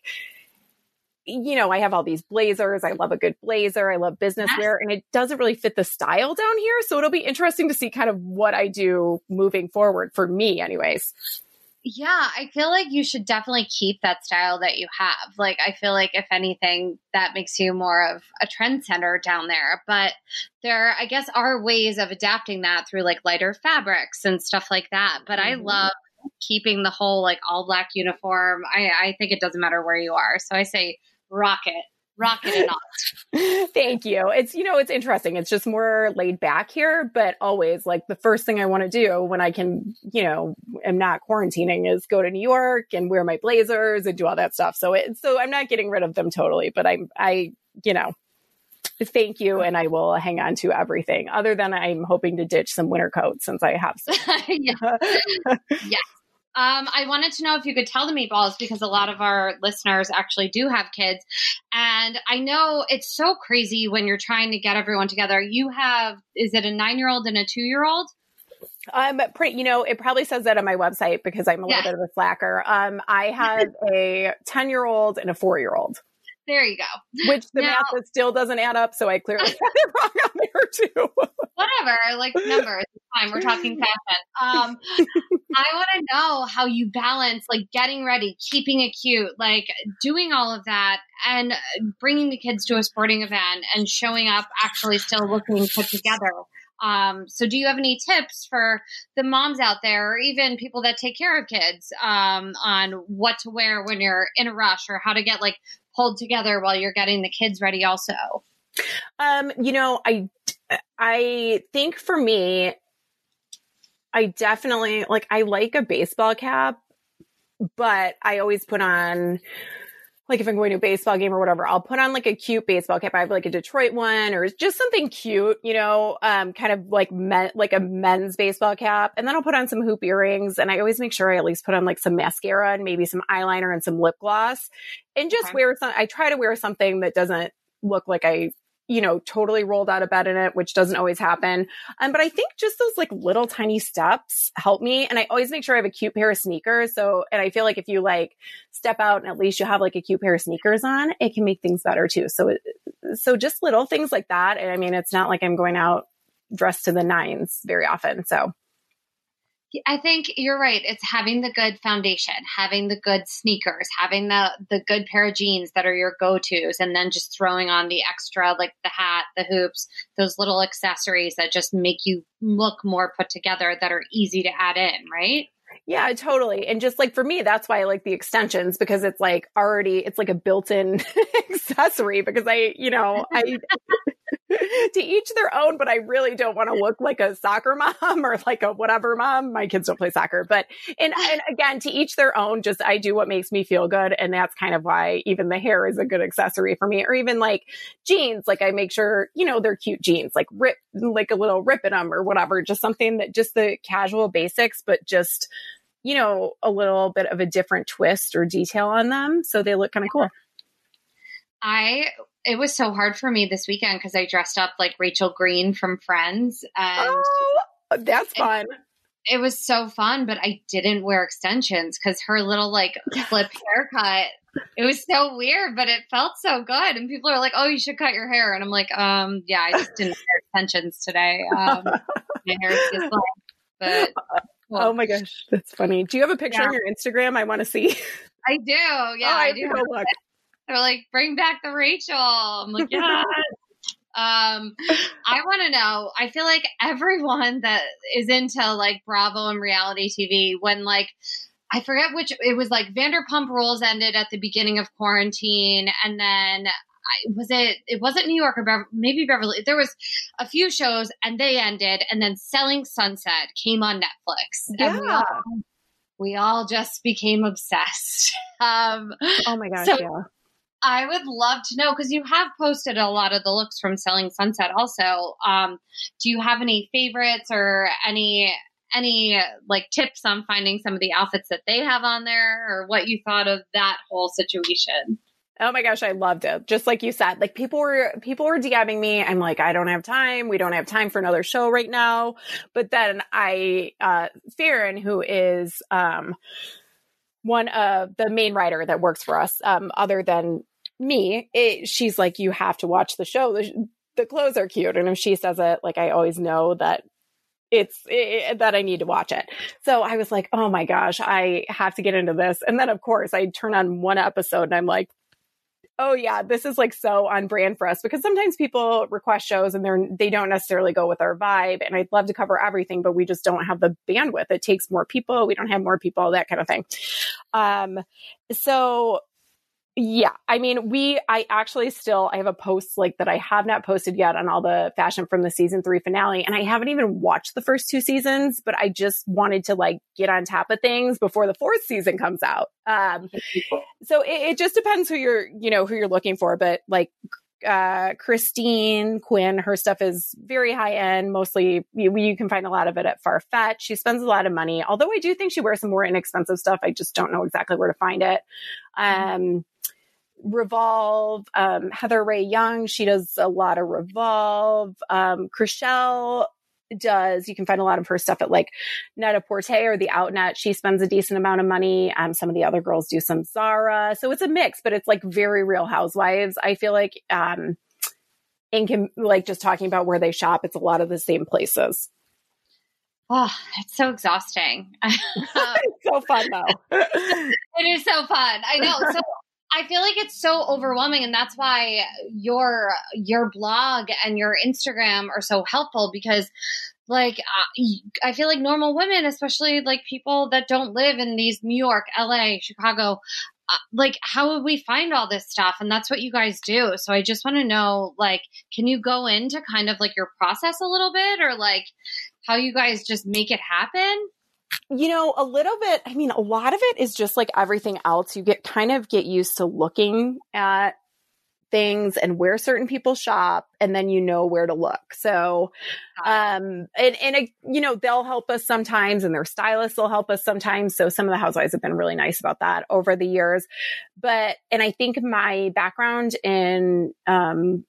Speaker 3: you know, I have all these blazers. I love a good blazer. I love business wear and it doesn't really fit the style down here. So it'll be interesting to see kind of what I do moving forward for me anyways.
Speaker 2: Yeah, I feel like you should definitely keep that style that you have. Like, I feel like if anything, that makes you more of a trendsetter down there. But there, I guess, are ways of adapting that through like lighter fabrics and stuff like that. But I
Speaker 3: Mhm.
Speaker 2: love keeping the whole like all black uniform. I, I think it doesn't matter where you are. So I say rock it, rock it and all.
Speaker 3: Thank you. It's, you know, it's interesting. It's just more laid back here, but always like the first thing I want to do when I can, you know, am not quarantining is go to New York and wear my blazers and do all that stuff. So it, so I'm not getting rid of them totally, but I'm, I, you know, thank you. And I will hang on to everything other than I'm hoping to ditch some winter coats since I have some.
Speaker 2: yeah. Um, I wanted to know if you could tell the meatballs because a lot of our listeners actually do have kids. And I know it's so crazy when you're trying to get everyone together. You have, is it a nine year old and a two year old?
Speaker 3: Um, pretty, you know, it probably says that on my website because I'm a
Speaker 2: Yeah.
Speaker 3: little bit of a slacker. Um, I have a 10 year old and a four year old,
Speaker 2: There you go.
Speaker 3: which the
Speaker 2: Now-
Speaker 3: math still doesn't add up. So I clearly got it wrong on there too.
Speaker 2: Whatever, like numbers, it's fine. We're talking fashion. Um, I want to know how you balance like getting ready, keeping it cute, like doing all of that, and bringing the kids to a sporting event and showing up actually still looking put together. Um, so, do you have any tips for the moms out there, or even people that take care of kids, um, on what to wear when you're in a rush, or how to get like pulled together while you're getting the kids ready? Also,
Speaker 3: Um, you know, I, I think for me, I definitely like, I like a baseball cap, but I always put on, like if I'm going to a baseball game or whatever, I'll put on like a cute baseball cap. I have like a Detroit one or just something cute, you know, um, kind of like men, like a men's baseball cap. And then I'll put on some hoop earrings and I always make sure I at least put on like some mascara and maybe some eyeliner and some lip gloss and just
Speaker 2: Okay.
Speaker 3: wear some, I try to wear something that doesn't look like I, you know, totally rolled out of bed in it, which doesn't always happen. Um, but I think just those like little tiny steps help me. And I always make sure I have a cute pair of sneakers. So, and I feel like if you like step out and at least you have like a cute pair of sneakers on, it can make things better too. So, so just little things like that. And I mean, it's not like I'm going out dressed to the nines very often. So,
Speaker 2: I think you're right. It's having the good foundation, having the good sneakers, having the the good pair of jeans that are your go-tos and then just throwing on the extra like the hat, the hoops, those little accessories that just make you look more put together that are easy to add in, right?
Speaker 3: Yeah, totally. And just like for me, that's why I like the extensions because it's like already, it's like a built in accessory because I, you know, I, to each their own, but I really don't want to look like a soccer mom or like a whatever mom. My kids don't play soccer, but, and, and again, to each their own, just I do what makes me feel good. And that's kind of why even the hair is a good accessory for me, or even like jeans. Like I make sure, you know, they're cute jeans, like rip, like a little rip in them or whatever, just something that just the casual basics, but just, you know, a little bit of a different twist or detail on them. So they look kind of cool.
Speaker 2: I it was so hard for me this weekend because I dressed up like Rachel Green from Friends, and
Speaker 3: oh, that's fun.
Speaker 2: It, it was so fun, but I didn't wear extensions because her little like flip haircut. It was so weird, but it felt so good. And people are like, "Oh, you should cut your hair," and I'm like, "Um, yeah, I just didn't wear extensions today. Um, my hair is just like." But
Speaker 3: well, oh my gosh, that's funny. Do you have a picture yeah. on your Instagram? I want to see.
Speaker 2: I do. Yeah, oh, I, I do. They're like, bring back the Rachel. I'm like, yeah. um, I want to know. I feel like everyone that is into like Bravo and reality TV, when like I forget which it was like Vanderpump Rules ended at the beginning of quarantine, and then I, was it it wasn't New York or Bever- maybe Beverly. There was a few shows and they ended, and then Selling Sunset came on Netflix.
Speaker 3: Yeah.
Speaker 2: We all, we all, just became obsessed. Um,
Speaker 3: oh my gosh! So yeah.
Speaker 2: I would love to know because you have posted a lot of the looks from Selling Sunset. Also, um, do you have any favorites or any any like tips on finding some of the outfits that they have on there, or what you thought of that whole situation?
Speaker 3: Oh my gosh, I loved it. Just like you said, like people were people were DMing me. I'm like, I don't have time. We don't have time for another show right now. But then I, uh, Farron, who is um one of the main writer that works for us, um, other than me, it, she's like, you have to watch the show. The, the clothes are cute. And if she says it, like, I always know that it's it, that I need to watch it. So I was like, oh my gosh, I have to get into this. And then, of course, I turn on one episode and I'm like, oh yeah, this is like so on brand for us because sometimes people request shows and they're they don't necessarily go with our vibe. And I'd love to cover everything, but we just don't have the bandwidth. It takes more people. We don't have more people, that kind of thing. Um, so yeah, I mean, we, I actually still, I have a post like that I have not posted yet on all the fashion from the season three finale. And I haven't even watched the first two seasons, but I just wanted to like get on top of things before the fourth season comes out. Um, so it, it just depends who you're, you know, who you're looking for. But like, uh, Christine Quinn, her stuff is very high end. Mostly, you, you, can find a lot of it at Farfetch. She spends a lot of money, although I do think she wears some more inexpensive stuff. I just don't know exactly where to find it. Um, Revolve, um, Heather Rae Young, she does a lot of Revolve. Um, Chrishell does, you can find a lot of her stuff at like Net-a-Porter or the Outnet. She spends a decent amount of money. Um, some of the other girls do some Zara. So it's a mix, but it's like very real housewives. I feel like, um, in com- like just talking about where they shop, it's a lot of the same places.
Speaker 2: Oh, it's so exhausting.
Speaker 3: it's so fun though.
Speaker 2: it is so fun. I know. So I feel like it's so overwhelming and that's why your your blog and your Instagram are so helpful because like uh, I feel like normal women, especially like people that don't live in these New York, LA, Chicago, uh, like how would we find all this stuff? And that's what you guys do. So i just want to know like can you go into kind of like your process a little bit or like how you guys just make it happen
Speaker 3: you know, a little bit, I mean, a lot of it is just like everything else. You get kind of get used to looking at things and where certain people shop and then you know where to look. So, um, and, and, it, you know, they'll help us sometimes and their stylists will help us sometimes. So some of the housewives have been really nice about that over the years. But, and I think my background in, um,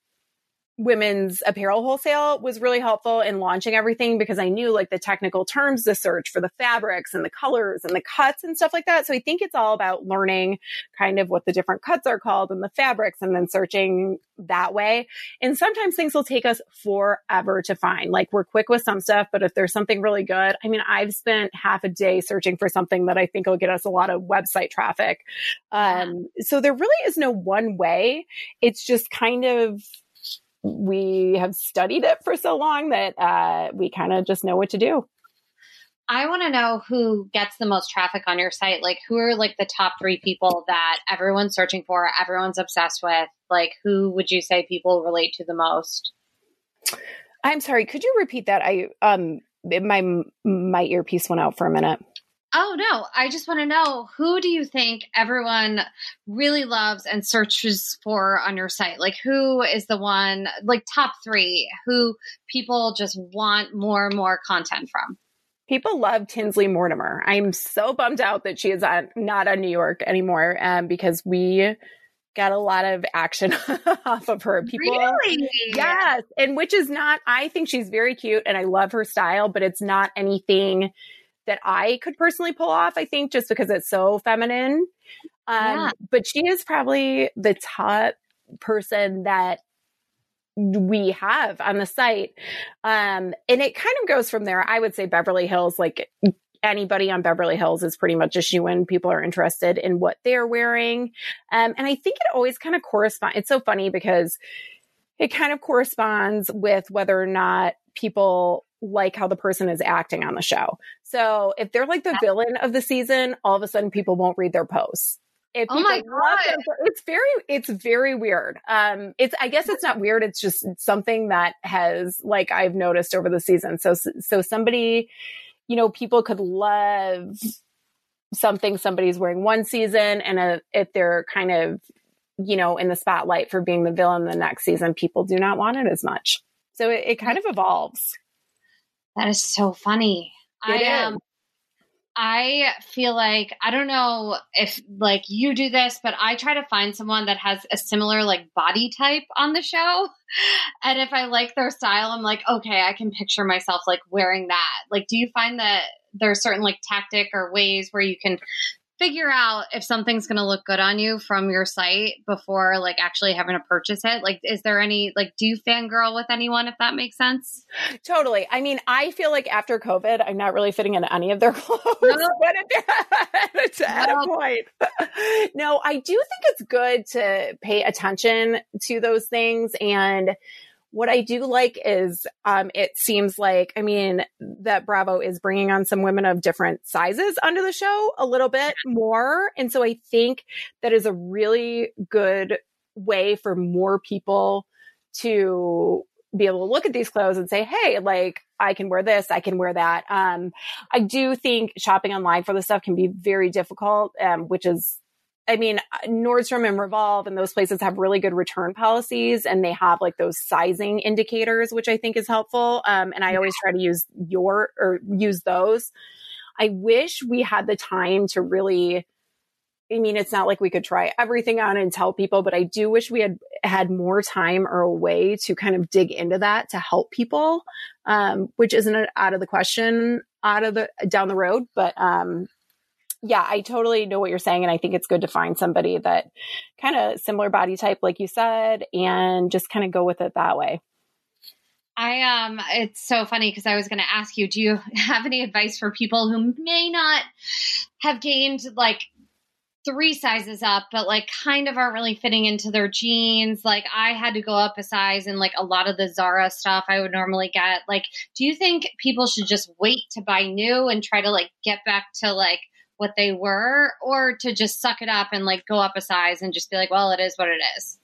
Speaker 3: women's apparel wholesale was really helpful in launching everything because I knew like the technical terms to search for the fabrics and the colors and the cuts and stuff like that. So I think it's all about learning kind of what the different cuts are called and the fabrics and then searching that way. And sometimes things will take us forever to find. Like we're quick with some stuff, but if there's something really good, I mean, I've spent half a day searching for something that I think will get us a lot of website traffic. Um, so there really is no one way. It's just kind of we have studied it for so long that uh, we kind of just know what to do.
Speaker 2: I want to know who gets the most traffic on your site. Like, who are like the top three people that everyone's searching for, everyone's obsessed with? Like, who would you say people relate to the most?
Speaker 3: I'm sorry. Could you repeat that? I um my my earpiece went out for a minute.
Speaker 2: Oh no, I just want to know who do you think everyone really loves and searches for on your site? Like who is the one like top 3 who people just want more and more content from?
Speaker 3: People love Tinsley Mortimer. I'm so bummed out that she is on, not on New York anymore um, because we got a lot of action off of her.
Speaker 2: People, really?
Speaker 3: yes, and which is not. I think she's very cute, and I love her style, but it's not anything that I could personally pull off. I think just because it's so feminine. Um, yeah. But she is probably the top person that we have on the site. Um, and it kind of goes from there. I would say Beverly Hills, like anybody on Beverly Hills is pretty much a shoe in. People are interested in what they're wearing. Um, and I think it always kind of corresponds. It's so funny because it kind of corresponds with whether or not people like how the person is acting on the show. So if they're like the villain of the season, all of a sudden people won't read their posts. If
Speaker 2: oh my god, them,
Speaker 3: it's very it's very weird. Um, it's I guess it's not weird. It's just something that has like I've noticed over the season. So so somebody, you know, people could love something somebody's wearing one season, and a, if they're kind of you know in the spotlight for being the villain the next season, people do not want it as much. So it, it kind of evolves.
Speaker 2: That is so funny.
Speaker 3: It I um,
Speaker 2: I feel like I don't know if like you do this, but I try to find someone that has a similar like body type on the show. And if I like their style, I'm like, okay, I can picture myself like wearing that. Like, do you find that there's certain like tactic or ways where you can figure out if something's going to look good on you from your site before like actually having to purchase it. Like is there any like do you fangirl with anyone if that makes sense?
Speaker 3: Totally. I mean i feel like after covid i'm not really fitting into any of their clothes. No. but it's at no. a point. No i do think it's good to pay attention to those things. And what I do like is um, it seems like, I mean, that Bravo is bringing on some women of different sizes onto the show a little bit more. And so I think that is a really good way for more people to be able to look at these clothes and say, Hey, like I can wear this, I can wear that. Um, I do think shopping online for this stuff can be very difficult, um, which is I mean, Nordstrom and Revolve and those places have really good return policies and they have like those sizing indicators, which I think is helpful. Um, and I always try to use your or use those. I wish we had the time to really, I mean, it's not like we could try everything on and tell people, but I do wish we had had more time or a way to kind of dig into that to help people, um, which isn't out of the question out of the down the road, but um, yeah, I totally know what you're saying. And I think it's good to find somebody that kind of similar body type, like you said, and just kind of go with it that way.
Speaker 2: I um it's so funny because I was going to ask you do you have any advice for people who may not have gained like three sizes up but like kind of aren't really fitting into their jeans like I had to go up a size in like a lot of the Zara stuff I would normally get like do you think people should just wait to buy new and try to like get back to like what they were or to just suck it up and like go up a size and just be like, well, it is what it is?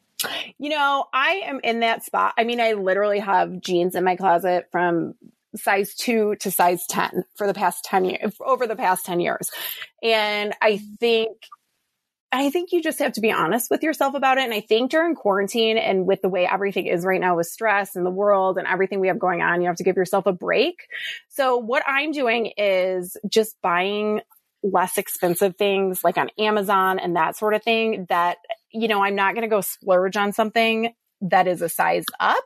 Speaker 3: You know, I am in that spot. I mean, I literally have jeans in my closet from size two to size 10 for the past 10 years, over the past 10 years. And I think I think you just have to be honest with yourself about it. And I think during quarantine and with the way everything is right now with stress in the world and everything we have going on, you have to give yourself a break. So what I'm doing is just buying less expensive things like on Amazon and that sort of thing that, you know, I'm not going to go splurge on something that is a size up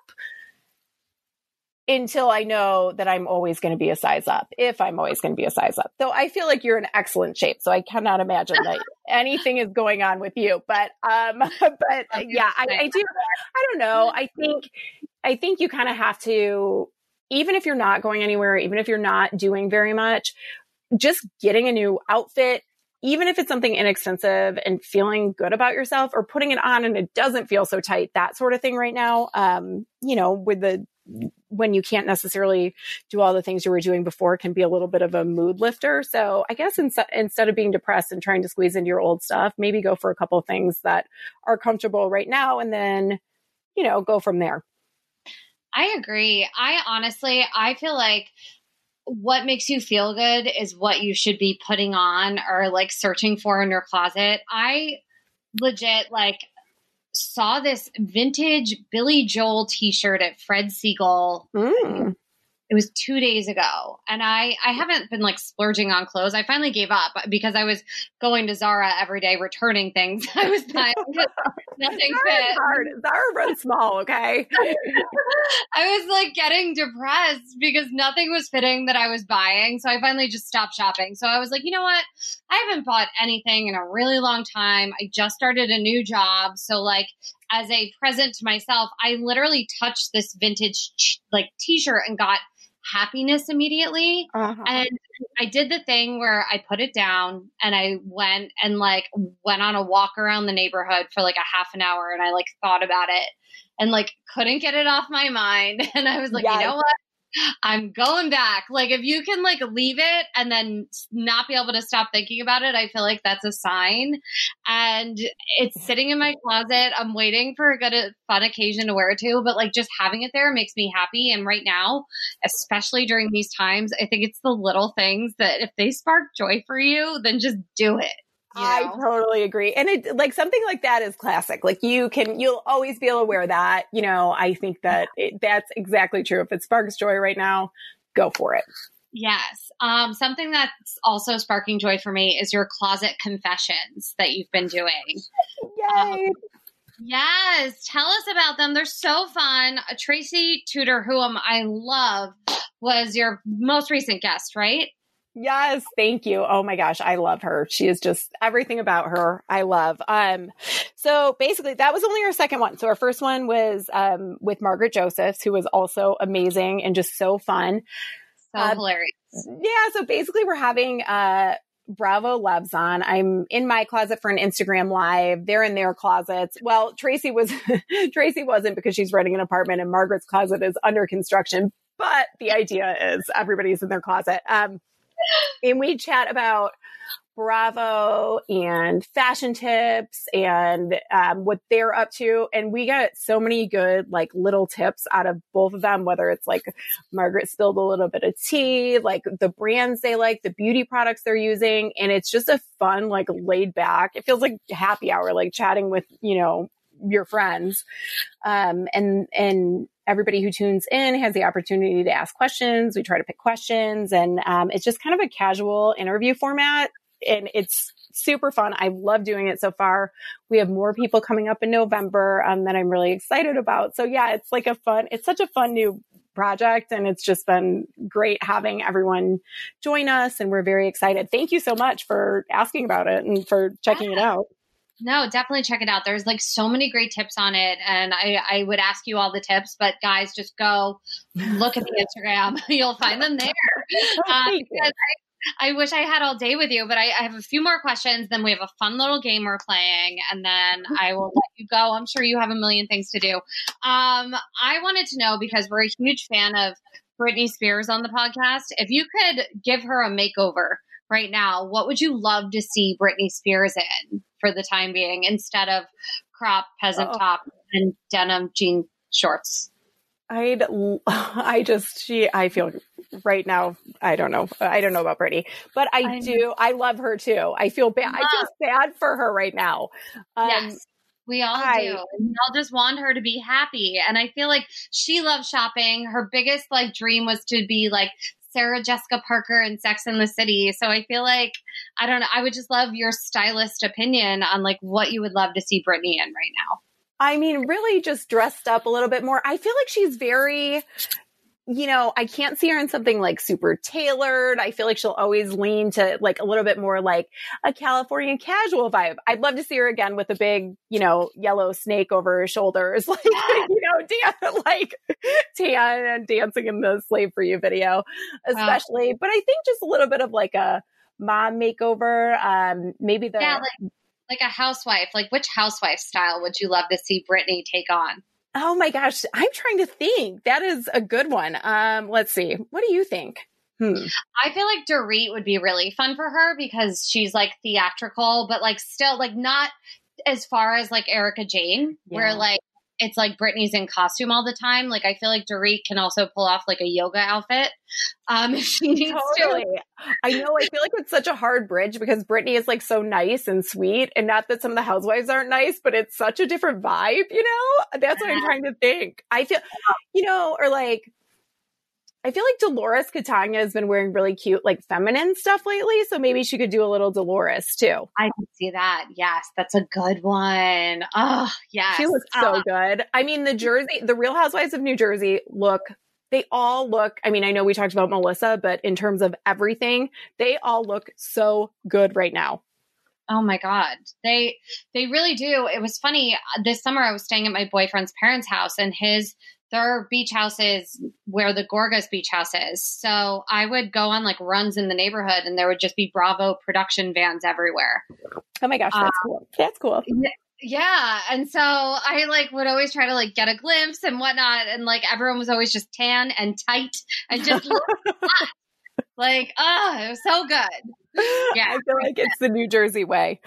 Speaker 3: until I know that I'm always going to be a size up, if I'm always going to be a size up. Though I feel like you're in excellent shape, so I cannot imagine that anything is going on with you. But um, but yeah, I, I do. I don't know. I think I think you kind of have to, even if you're not going anywhere, even if you're not doing very much, just getting a new outfit, even if it's something inexpensive and feeling good about yourself or putting it on and it doesn't feel so tight, that sort of thing right now. Um, you know, with the when you can't necessarily do all the things you were doing before can be a little bit of a mood lifter. So I guess in, instead of being depressed and trying to squeeze into your old stuff, maybe go for a couple things that are comfortable right now and then, you know, go from there.
Speaker 2: I agree. I honestly, I feel like what makes you feel good is what you should be putting on or like searching for in your closet. I legit like saw this vintage Billy Joel t-shirt at Fred Segal.
Speaker 3: Mm
Speaker 2: it was two days ago. And i i haven't been like splurging on clothes. I finally gave up because i was going to zara every day returning things. I was buying nothing fit.
Speaker 3: hard. zara runs small okay?
Speaker 2: I was like getting depressed because nothing was fitting that i was buying. So i finally just stopped shopping. So i was like you know what? I haven't bought anything in a really long time. I just started a new job. So like as a present to myself, I literally touched this vintage like t-shirt and got happiness immediately. Uh-huh. And I did the thing where I put it down and I went and like went on a walk around the neighborhood for like a half an hour and I like thought about it and like couldn't get it off my mind. And I was like, yes. you know what? I'm going back. Like if you can like leave it and then not be able to stop thinking about it, I feel like that's a sign. And it's sitting in my closet. I'm waiting for a good uh, fun occasion to wear it to, but like just having it there makes me happy. And right now, especially during these times, I think it's the little things that if they spark joy for you, then just do it.
Speaker 3: You know? I totally agree. And it like something like that is classic. Like you can, you'll always be able to wear that. You know, I think that it, that's exactly true. If it sparks joy right now, go for it.
Speaker 2: Yes. Um, something that's also sparking joy for me is your closet confessions that you've been doing.
Speaker 3: Yay. Um,
Speaker 2: yes. Tell us about them. They're so fun. Tracy Tutor, whom I love, was your most recent guest, right?
Speaker 3: Yes, thank you. Oh my gosh, I love her. She is just everything about her. I love. Um, so basically, that was only our second one. So our first one was um, with Margaret Josephs, who was also amazing and just so fun.
Speaker 2: So uh, hilarious.
Speaker 3: Yeah. So basically, we're having uh, Bravo Loves on. I'm in my closet for an Instagram live. They're in their closets. Well, Tracy was Tracy wasn't because she's renting an apartment and Margaret's closet is under construction. But the idea is everybody's in their closet. Um, and we chat about Bravo and fashion tips and um, what they're up to. And we got so many good, like, little tips out of both of them, whether it's like Margaret spilled a little bit of tea, like the brands they like, the beauty products they're using. And it's just a fun, like, laid back, it feels like happy hour, like chatting with, you know, your friends. Um, and, and everybody who tunes in has the opportunity to ask questions. We try to pick questions and um, it's just kind of a casual interview format and it's super fun. I love doing it so far. We have more people coming up in November um, that I'm really excited about. So yeah, it's like a fun, it's such a fun new project and it's just been great having everyone join us and we're very excited. Thank you so much for asking about it and for checking yeah. it out.
Speaker 2: No, definitely check it out. There's like so many great tips on it. And I, I would ask you all the tips, but guys, just go look at the Instagram. You'll find them there. Uh, because I, I wish I had all day with you, but I, I, have a few more questions. Then we have a fun little game we're playing, and then I will let you go. I'm sure you have a million things to do. Um, I wanted to know because we're a huge fan of Britney Spears on the podcast. If you could give her a makeover right now, what would you love to see Britney Spears in? for the time being instead of crop peasant oh. top and denim jean shorts.
Speaker 3: I'd, I just, she, I feel right now, I don't know. I don't know about Britney, but I, I do. Know. I love her too. I feel bad. I feel sad for her right now.
Speaker 2: Um, yes. We all I, do. We all just want her to be happy. And I feel like she loves shopping. Her biggest like dream was to be like Sarah Jessica Parker and Sex in the City. So I feel like I don't know. I would just love your stylist opinion on like what you would love to see Britney in right now.
Speaker 3: I mean, really just dressed up a little bit more. I feel like she's very you know, I can't see her in something like super tailored. I feel like she'll always lean to like a little bit more like a Californian casual vibe. I'd love to see her again with a big, you know, yellow snake over her shoulders, like, you know, dan- like tan and dancing in the Slave for You video, especially. Wow. But I think just a little bit of like a mom makeover. Um, maybe the.
Speaker 2: Yeah, like, like a housewife. Like, which housewife style would you love to see Britney take on?
Speaker 3: Oh my gosh, I'm trying to think. That is a good one. Um, let's see. What do you think? Hmm.
Speaker 2: I feel like Dorit would be really fun for her because she's like theatrical, but like still like not as far as like Erika Jayne,
Speaker 3: Yeah.
Speaker 2: where like it's like Britney's in costume all the time. Like I feel like Dorit can also pull off like a yoga outfit um if she needs
Speaker 3: Totally.
Speaker 2: to.
Speaker 3: I know. I feel like it's such a hard bridge because Britney is like so nice and sweet, and not that some of the housewives aren't nice, but it's such a different vibe. You know, that's what I'm trying to think. I feel, you know, or like. I feel like Dolores Catania has been wearing really cute, like feminine stuff lately. So maybe she could do a little Dolores too.
Speaker 2: I can see that. Yes, that's a good one. Oh, yes.
Speaker 3: She looks so
Speaker 2: Uh,
Speaker 3: good. I mean, the Jersey, the Real Housewives of New Jersey look, they all look, I mean, I know we talked about Melissa, but in terms of everything, they all look so good right now.
Speaker 2: Oh my god. They they really do. It was funny this summer I was staying at my boyfriend's parents' house and his their beach houses where the Gorgas beach house is. So I would go on like runs in the neighborhood and there would just be Bravo production vans everywhere.
Speaker 3: Oh my gosh, that's cool. That's cool.
Speaker 2: Yeah. And so I like would always try to like get a glimpse and whatnot. And like everyone was always just tan and tight and just like, oh, it was so good. Yeah.
Speaker 3: I feel like it's the New Jersey way.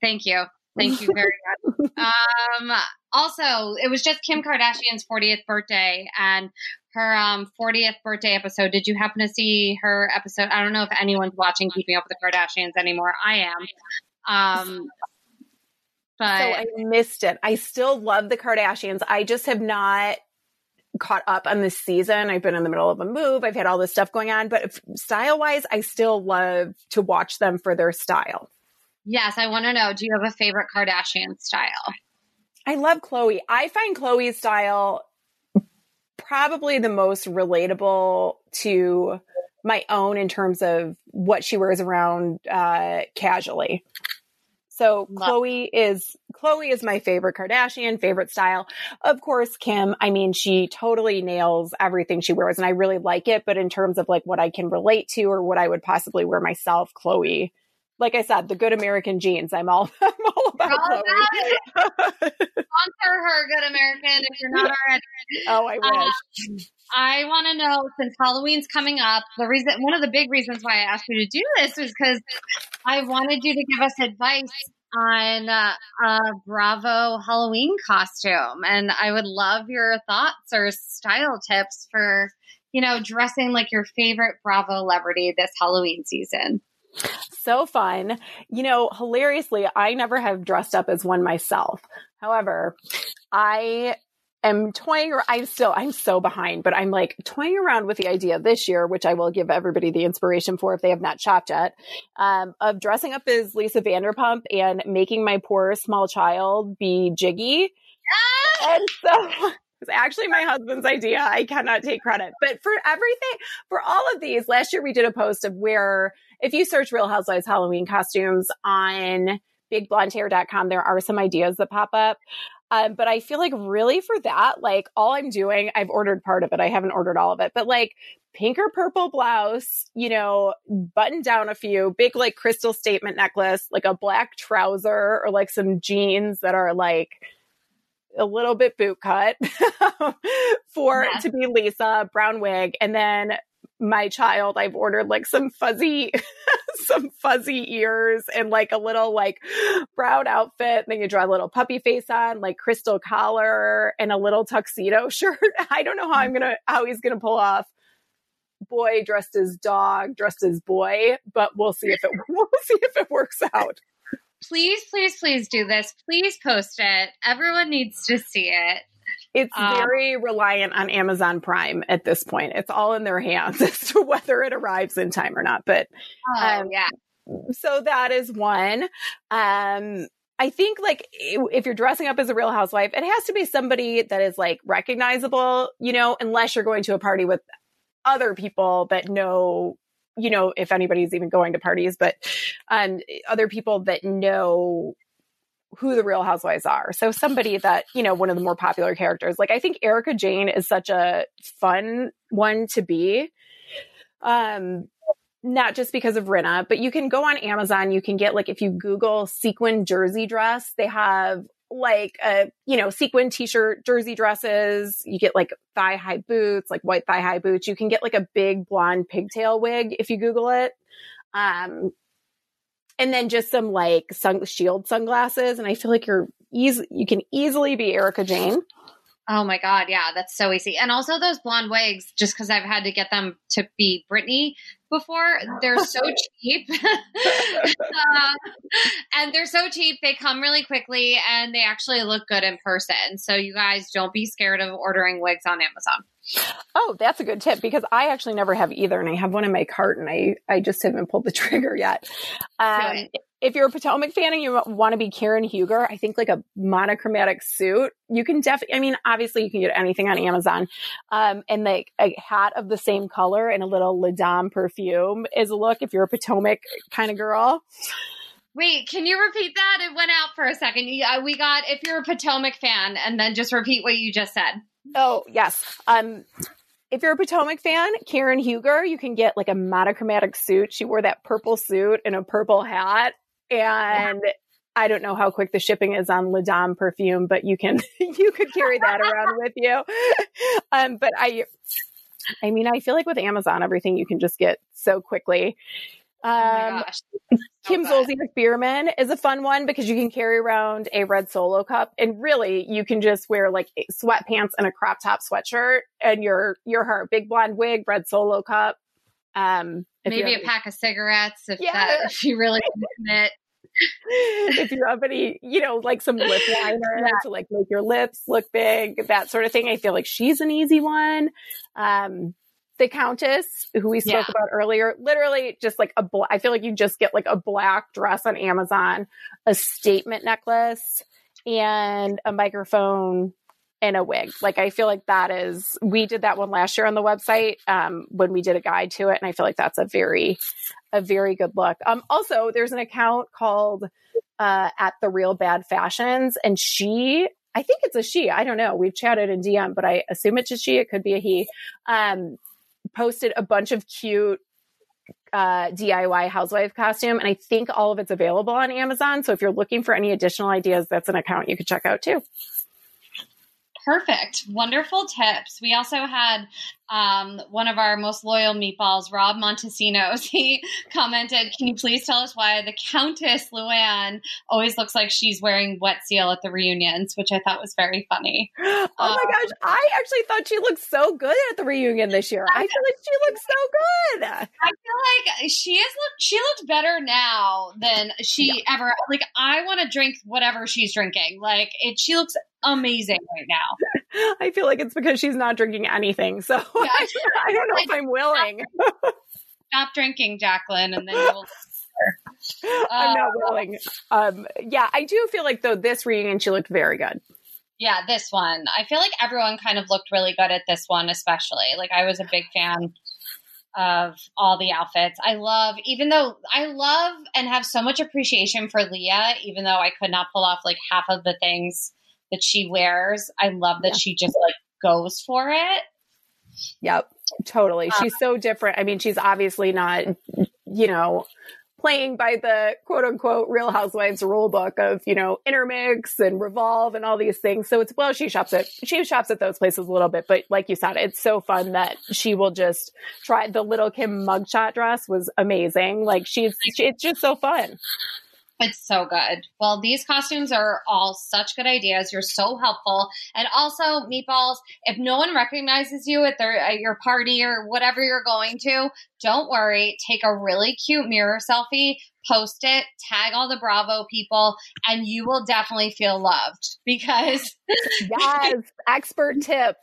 Speaker 2: Thank you. Thank you very much. um, also, it was just Kim Kardashian's 40th birthday and her um, 40th birthday episode. Did you happen to see her episode? I don't know if anyone's watching Keeping Up with the Kardashians anymore. I am. Um, but
Speaker 3: So I missed it. I still love the Kardashians. I just have not caught up on this season. I've been in the middle of a move. I've had all this stuff going on, but style wise, I still love to watch them for their style.
Speaker 2: yes, I want to know do you have a favorite Kardashian style?
Speaker 3: I love Khloe. I find Khloe's style probably the most relatable to my own in terms of what she wears around uh, casually. So
Speaker 2: Love-
Speaker 3: Khloe is Khloe is my favorite Kardashian, favorite style. Of course, Kim, I mean, she totally nails everything she wears and I really like it, but in terms of like what I can relate to or what I would possibly wear myself, Khloe like I said, the good American jeans. I'm all I'm all about
Speaker 2: All
Speaker 3: Khloe.
Speaker 2: Sponsor her, Good American, if you're not already.
Speaker 3: oh, I
Speaker 2: Uh,
Speaker 3: wish.
Speaker 2: I want to know since Halloween's coming up, the reason, one of the big reasons why I asked you to do this was because I wanted you to give us advice on uh, a Bravo Halloween costume, and I would love your thoughts or style tips for you know dressing like your favorite Bravo celebrity this Halloween season.
Speaker 3: So fun. You know, hilariously, I never have dressed up as one myself. However, I am toying or I'm still I'm so behind, but I'm like toying around with the idea this year, which I will give everybody the inspiration for if they have not shopped yet, um, of dressing up as Lisa Vanderpump and making my poor small child be Giggy. And so it's actually my husband's idea. I cannot take credit. But for everything, for all of these, last year we did a post of where if you search Real Housewives Halloween costumes on bigblondehair.com, there are some ideas that pop up. Um, but I feel like really for that, like all I'm doing, I've ordered part of it. I haven't ordered all of it, but like pink or purple blouse, you know, button down a few, big like crystal statement necklace, like a black trouser or like some jeans that are like a little bit boot cut for
Speaker 2: Yes.
Speaker 3: to be Lisa, brown wig, and then my child, I've ordered like some fuzzy, some fuzzy ears and like a little like brown outfit. and Then you draw a little puppy face on, like crystal collar and a little tuxedo shirt. I don't know how I'm gonna how he's gonna pull off boy dressed as dog, dressed as boy, but we'll see if it we'll see if it works out.
Speaker 2: Please, please, please do this. Please post it. Everyone needs to see it.
Speaker 3: It's
Speaker 2: Um,
Speaker 3: very reliant on Amazon Prime at this point. It's all in their hands as to whether it arrives in time or not. But
Speaker 2: Oh
Speaker 3: Um,
Speaker 2: yeah.
Speaker 3: so that is one. Um, I think like if you're dressing up as a real housewife, it has to be somebody that is like recognizable, you know, unless you're going to a party with other people that know, you know, if anybody's even going to parties, but um, other people that know who the real housewives are. So somebody that, you know, one of the more popular characters. Like I think Erika Jayne is such a fun one to be. Um not just because of Rinna, but you can go on Amazon, you can get like if you Google sequin jersey dress, they have like a you know, sequin t-shirt, jersey dresses. You get like thigh high boots, like white thigh high boots. You can get like a big blonde pigtail wig if you Google it. Um, and then just some like sun shield sunglasses. And I feel like you're easy, you can easily be Erika Jayne.
Speaker 2: Oh my god, yeah, that's so easy. And also those blonde wigs, just because I've had to get them to be Britney before, they're so cheap. um, and they're so cheap, they come really quickly and they actually look good in person. So you guys don't be scared of ordering wigs on Amazon.
Speaker 3: Oh, that's a good tip because I actually never have either, and I have one in my cart, and I I just haven't pulled the trigger yet. Um, if you're a Potomac fan and you want to be Karen Huger, I think like a monochromatic suit, you can definitely, I mean, obviously you can get anything on Amazon. Um, and like a hat of the same color and a little La'Dame perfume is a look if you're a Potomac kind of girl.
Speaker 2: Wait, can you repeat that? It went out for a second. We got if you're a Potomac fan, and then just repeat what you just said.
Speaker 3: Oh, yes. Um, if you're a Potomac fan, Karen Huger, you can get like a monochromatic suit. She wore that purple suit and a purple hat and I don't know how quick the shipping is on La'Dame perfume, but you can you could carry that around with you. Um, but I, I mean, I feel like with Amazon, everything you can just get so quickly.
Speaker 2: Um, oh um, gosh.
Speaker 3: Kim Zolciak Biermann is a fun one because you can carry around a red solo cup and really you can just wear like sweatpants and a crop top sweatshirt and your your her big blonde wig, red solo cup. Um,
Speaker 2: maybe a pack of cigarettes if yeah. that if you really commit
Speaker 3: if you have any, you know, like some lip liner yeah. to like make your lips look big, that sort of thing. I feel like she's an easy one. Um, the Countess, who we spoke yeah. about earlier, literally just like a I feel like you just get like a black dress on Amazon, a statement necklace, and a microphone and a wig. Like I feel like that is we did that one last year on the website um, when we did a guide to it, and I feel like that's a very a very good look. Um, also, there's an account called uh, at the Real Bad Fashions, and she. I think it's a she. I don't know. We've chatted in DM, but I assume it's a she. It could be a he. Um, posted a bunch of cute uh, DIY housewife costume, and I think all of it's available on Amazon. So if you're looking for any additional ideas, that's an account you could check out too.
Speaker 2: Perfect. Wonderful tips. We also had um, one of our most loyal meatballs, Rob Montesinos. He commented, Can you please tell us why the Countess Luann always looks like she's wearing wet seal at the reunions, which I thought was very funny.
Speaker 3: Oh um, my gosh. I actually thought she looked so good at the reunion this year. I feel like she looks so good.
Speaker 2: I feel like she is look she looked better now than she yeah. ever like I want to drink whatever she's drinking. Like it she looks amazing right now.
Speaker 3: I feel like it's because she's not drinking anything. So yeah, I, I, don't know if I'm willing.
Speaker 2: Stop, stop drinking, Jacqueline, and then you'll.
Speaker 3: I'm not uh, willing. Um, yeah, I do feel like though this reunion she looked very good.
Speaker 2: Yeah, this one. I feel like everyone kind of looked really good at this one, especially. Like I was a big fan of all the outfits. I love, even though I love and have so much appreciation for Leah, even though I could not pull off like half of the things that she wears. I love that yeah. she just like goes for it.
Speaker 3: Yep, totally. Um, she's so different. I mean, she's obviously not, you know, playing by the quote unquote real housewives rule book of, you know, intermix and revolve and all these things. So it's, well, she shops at, she shops at those places a little bit, but like you said, it's so fun that she will just try the little Kim mugshot dress was amazing. Like she's, it's just so fun.
Speaker 2: It's so good. Well, these costumes are all such good ideas. You're so helpful. And also, meatballs, if no one recognizes you at their at your party or whatever you're going to, don't worry. Take a really cute mirror selfie, post it, tag all the Bravo people, and you will definitely feel loved because
Speaker 3: Yes, expert tip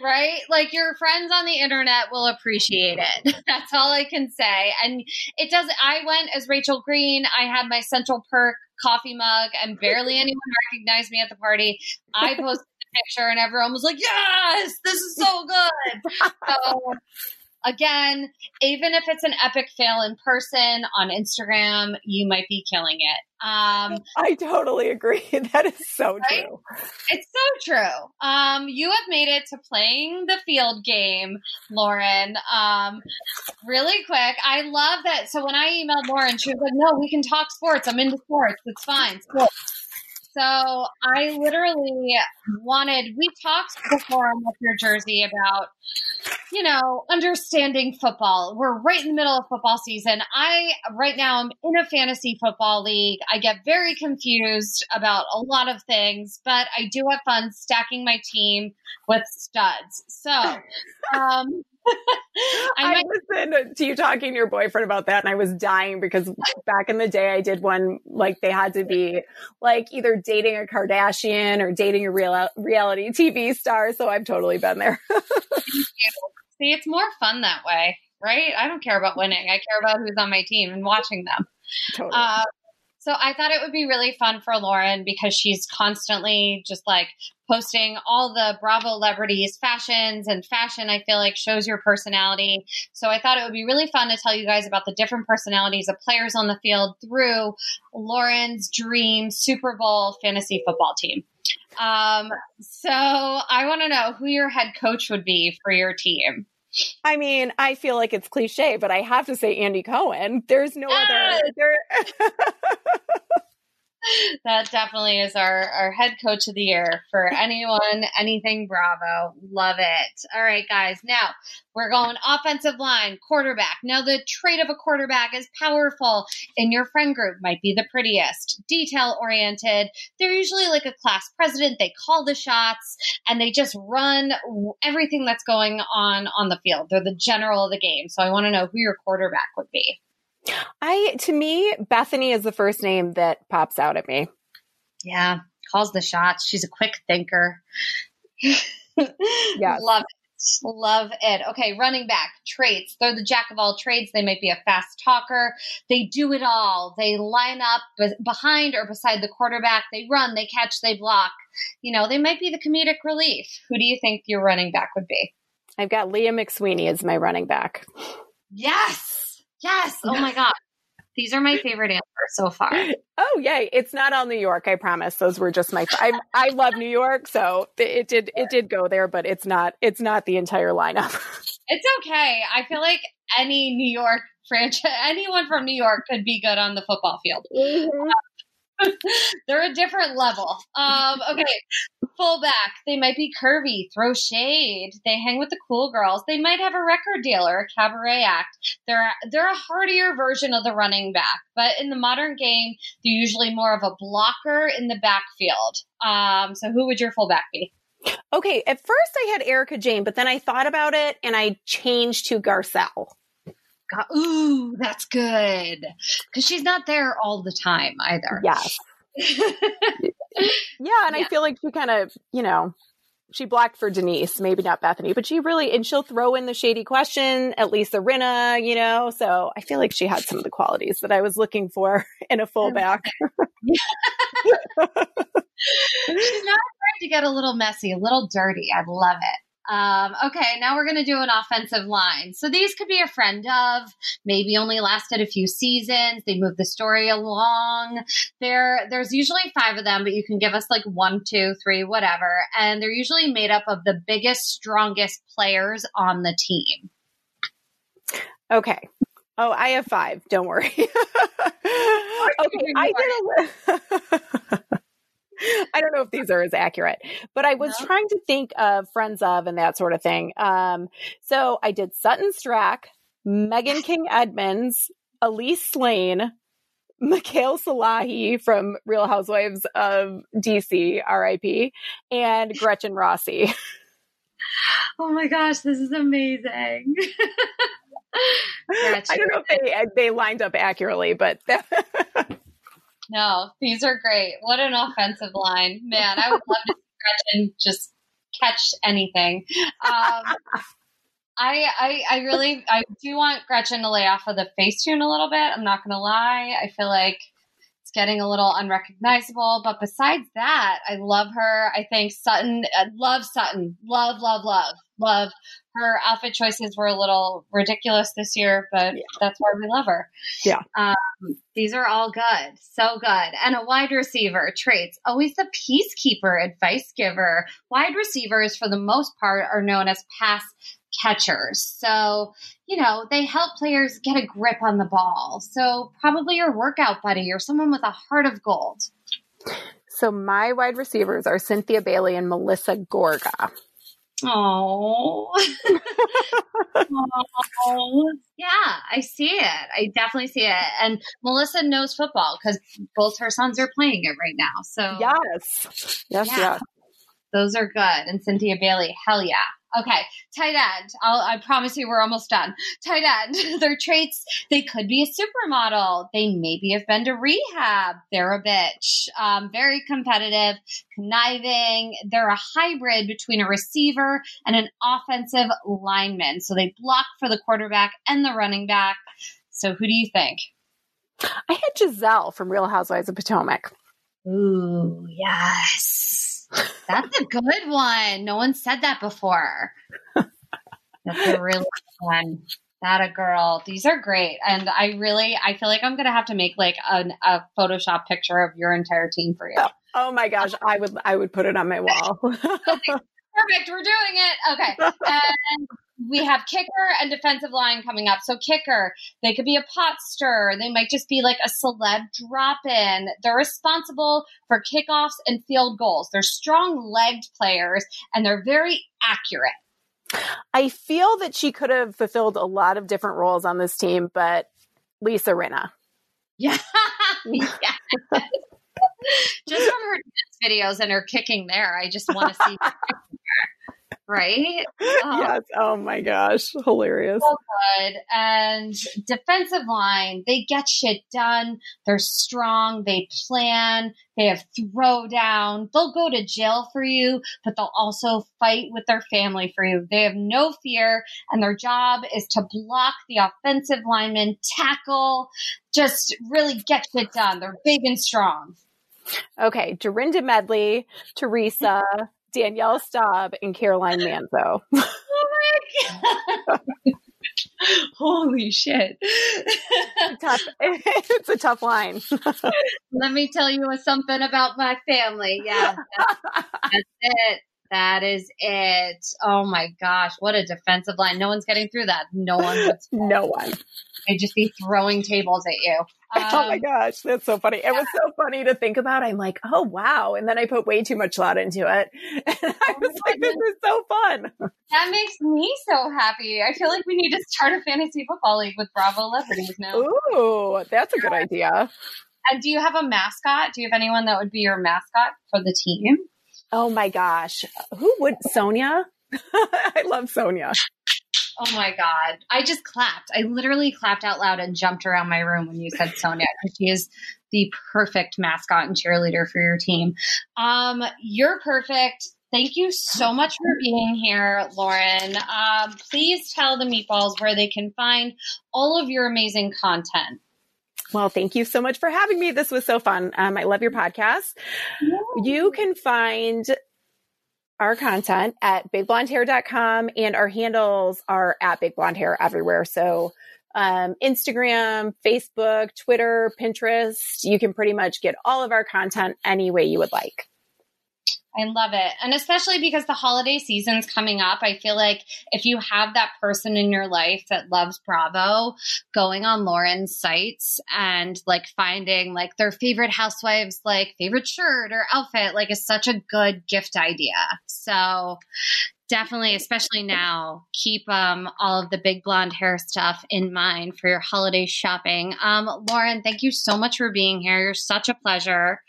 Speaker 2: right? Like your friends on the internet will appreciate it. That's all I can say. And it does. I went as Rachel Green. I had my Central Perk coffee mug, and barely anyone recognized me at the party. I posted the picture, and everyone was like, "Yes, this is so good." so again, even if it's an epic fail in person on Instagram, you might be killing it. Um,
Speaker 3: I totally agree. That is so right? true.
Speaker 2: It's so true. Um, you have made it to playing the field game, Lauren. Um, really quick. I love that. So when I emailed Lauren, she was like, "No, we can talk sports. I'm into sports. It's fine." Sports. So I literally wanted, we talked before on What's Your Jersey about, you know, understanding football. We're right in the middle of football season. I, right now, I'm in a fantasy football league. I get very confused about a lot of things, but I do have fun stacking my team with studs. So, um,
Speaker 3: I, I listened to you talking to your boyfriend about that, and I was dying because back in the day, I did one like they had to be like either dating a Kardashian or dating a real reality TV star. So I've totally been there.
Speaker 2: See, it's more fun that way, right? I don't care about winning. I care about who's on my team and watching them. Totally. Uh, so I thought it would be really fun for Lauren because she's constantly just like posting all the Bravo celebrities fashions and fashion I feel like shows your personality. So I thought it would be really fun to tell you guys about the different personalities of players on the field through Lauren's dream Super Bowl fantasy football team. Um, so I want to know who your head coach would be for your team.
Speaker 3: I mean, I feel like it's cliche, but I have to say Andy Cohen. There's no yes! other. There...
Speaker 2: that definitely is our, our head coach of the year for anyone, anything Bravo. Love it. All right, guys. Now we're going offensive line, quarterback. Now, the trait of a quarterback is powerful in your friend group, might be the prettiest, detail oriented. They're usually like a class president. They call the shots and they just run everything that's going on on the field. They're the general of the game. So I want to know who your quarterback would be.
Speaker 3: I to me, Bethenny is the first name that pops out at me.
Speaker 2: Yeah, calls the shots. She's a quick thinker.
Speaker 3: yeah,
Speaker 2: love it. Love it. Okay, running back traits. They're the jack of all trades. They might be a fast talker. They do it all. They line up behind or beside the quarterback. They run, they catch, they block. You know, they might be the comedic relief. Who do you think your running back would be?
Speaker 3: I've got Leah McSweeney as my running back.
Speaker 2: Yes. Yes. Oh my God. These are my favorite answers so far.
Speaker 3: Oh yay! It's not all New York. I promise. Those were just my. I I love New York, so it did it did go there, but it's not it's not the entire lineup.
Speaker 2: It's okay. I feel like any New York franchise, anyone from New York could be good on the football field. Mm-hmm. They're a different level. Um, okay, fullback. They might be curvy, throw shade. They hang with the cool girls. They might have a record deal or a cabaret act. They're they're a hardier version of the running back, but in the modern game, they're usually more of a blocker in the backfield. Um, so who would your fullback be?
Speaker 3: Okay, at first I had Erika Jayne, but then I thought about it and I changed to Garcelle.
Speaker 2: Ooh, that's good. Because she's not there all the time either.
Speaker 3: Yes. yeah, and yeah. I feel like she kind of, you know, she blocked for Denise, maybe not Bethenny, but she really, and she'll throw in the shady question, at least Rinna, you know. So I feel like she had some of the qualities that I was looking for in a fullback. She's
Speaker 2: not afraid to get a little messy, a little dirty. I love it. Um, okay, now we're going to do an offensive line. So these could be a friend of, maybe only lasted a few seasons. They move the story along. There, there's usually five of them, but you can give us like one, two, three, whatever. And they're usually made up of the biggest, strongest players on the team.
Speaker 3: Okay. Oh, I have five. Don't worry. okay, I did a I don't know if these are as accurate, but I was no. trying to think of friends of and that sort of thing. Um, so I did Sutton Stracke, Meghan King Edmonds, Elise Slane, Michaele Salahi from Real Housewives of DC, RIP, and Gretchen Rossi.
Speaker 2: Oh my gosh, this is amazing.
Speaker 3: I don't know if they they lined up accurately, but
Speaker 2: no, these are great. What an offensive line. Man, I would love to see Gretchen just catch anything. Um, I, I, I really, I do want Gretchen to lay off of the Facetune a little bit. I'm not going to lie. I feel like it's getting a little unrecognizable. But besides that, I love her. I think Sutton, I love Sutton. Love, love, love, love. Her outfit choices were a little ridiculous this year, but yeah. that's why we love her.
Speaker 3: Yeah. Um,
Speaker 2: these are all good. So good. And a wide receiver traits, always the peacekeeper, advice giver. Wide receivers, for the most part, are known as pass catchers. So, you know, they help players get a grip on the ball. So, probably your workout buddy or someone with a heart of gold.
Speaker 3: So my wide receivers are Cynthia Bailey and Melissa Gorga.
Speaker 2: Oh. oh. Yeah, I see it. I definitely see it. And Melissa knows football because both her sons are playing it right now. So
Speaker 3: Yes. Yes,
Speaker 2: Yeah.
Speaker 3: yes.
Speaker 2: Those are good. And Cynthia Bailey, hell yeah. Okay, tight end. I'll, I promise you we're almost done. Tight end. Their traits, they could be a supermodel. They maybe have been to rehab. They're a bitch. Um, very competitive, conniving. They're a hybrid between a receiver and an offensive lineman. So they block for the quarterback and the running back. So who do you think?
Speaker 3: I had Gizelle from Real Housewives of Potomac.
Speaker 2: Ooh, yes. That's a good one. No one said that before. That's a really good one. That a girl. These are great. And I really I feel like I'm gonna have to make like an, a Photoshop picture of your entire team for you.
Speaker 3: Oh my gosh, I would I would put it on my wall.
Speaker 2: Perfect. We're doing it. Okay. And we have kicker and defensive line coming up. So kicker, they could be a pot stirrer. They might just be like a celeb drop in. They're responsible for kickoffs and field goals. They're strong legged players and they're very accurate.
Speaker 3: I feel that she could have fulfilled a lot of different roles on this team, but Lisa Rinna.
Speaker 2: Yeah. yes. just from her dance videos and her kicking there, I just want to see. Right? Uh,
Speaker 3: yes. Oh my gosh. Hilarious.
Speaker 2: so good. And defensive line, they get shit done. They're strong. They plan. They have throwdown. They'll go to jail for you, but they'll also fight with their family for you. They have no fear, and their job is to block the offensive lineman, tackle, just really get shit done. They're big and strong.
Speaker 3: Okay. Dorinda Medley, Teresa, Danielle Staub, and Caroline Manzo.
Speaker 2: Oh my God. Holy shit.
Speaker 3: tough. it's a tough line.
Speaker 2: Let me tell you something about my family. Yeah, that's, that's it. That is it. Oh my gosh, what a defensive line. No one's getting through that. No one
Speaker 3: no one.
Speaker 2: They'd just be throwing tables at you.
Speaker 3: oh my
Speaker 2: Um,
Speaker 3: gosh, that's so funny. It was so funny to think about. I'm like, oh wow. And then I put way too much thought into it. And I was like, this is so fun.
Speaker 2: that makes me so happy. I feel like we need to start a fantasy football league with Bravo celebrities now.
Speaker 3: Ooh, that's a good idea.
Speaker 2: And do you have a mascot? Do you have anyone that would be your mascot for the team?
Speaker 3: Oh my gosh. Who would Sonja? I love Sonja.
Speaker 2: Oh my god! I just clapped. I literally clapped out loud and jumped around my room when you said Sonja she is the perfect mascot and cheerleader for your team. Um, you're perfect. Thank you so much for being here, Lauren. Um, please tell the meatballs where they can find all of your amazing content.
Speaker 3: Well, thank you so much for having me. This was so fun. Um, I love your podcast. You can find our content at bigblondehair.com and our handles are at bigblondehair everywhere. So um, Instagram, Facebook, Twitter, Pinterest, you can pretty much get all of our content any way you would like.
Speaker 2: I love it. And especially because the holiday season's coming up, I feel like if you have that person in your life that loves Bravo, going on Lauren's sites and like finding like their favorite housewives, like favorite shirt or outfit, like is such a good gift idea. So definitely, especially now, keep um, all of the big blonde hair stuff in mind for your holiday shopping. Um, Lauren, thank you so much for being here. You're such a pleasure.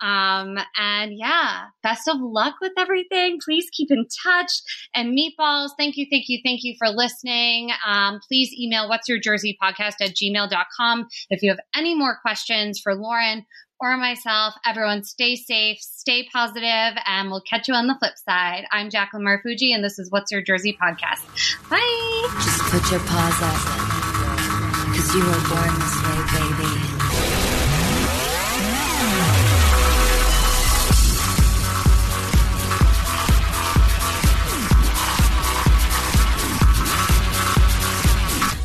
Speaker 2: Um, and yeah, best of luck with everything. Please keep in touch. And meatballs, thank you, thank you, thank you for listening. Um, please email what's your jersey podcast at gmail.com if you have any more questions for Lauren or myself. Everyone stay safe, stay positive, and we'll catch you on the flip side. I'm Jacqueline Marfuji, and this is What's Your Jersey podcast. Bye.
Speaker 1: Just put your paws up. Cause you were born this way, baby.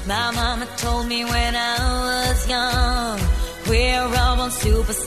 Speaker 1: My mama told me when I was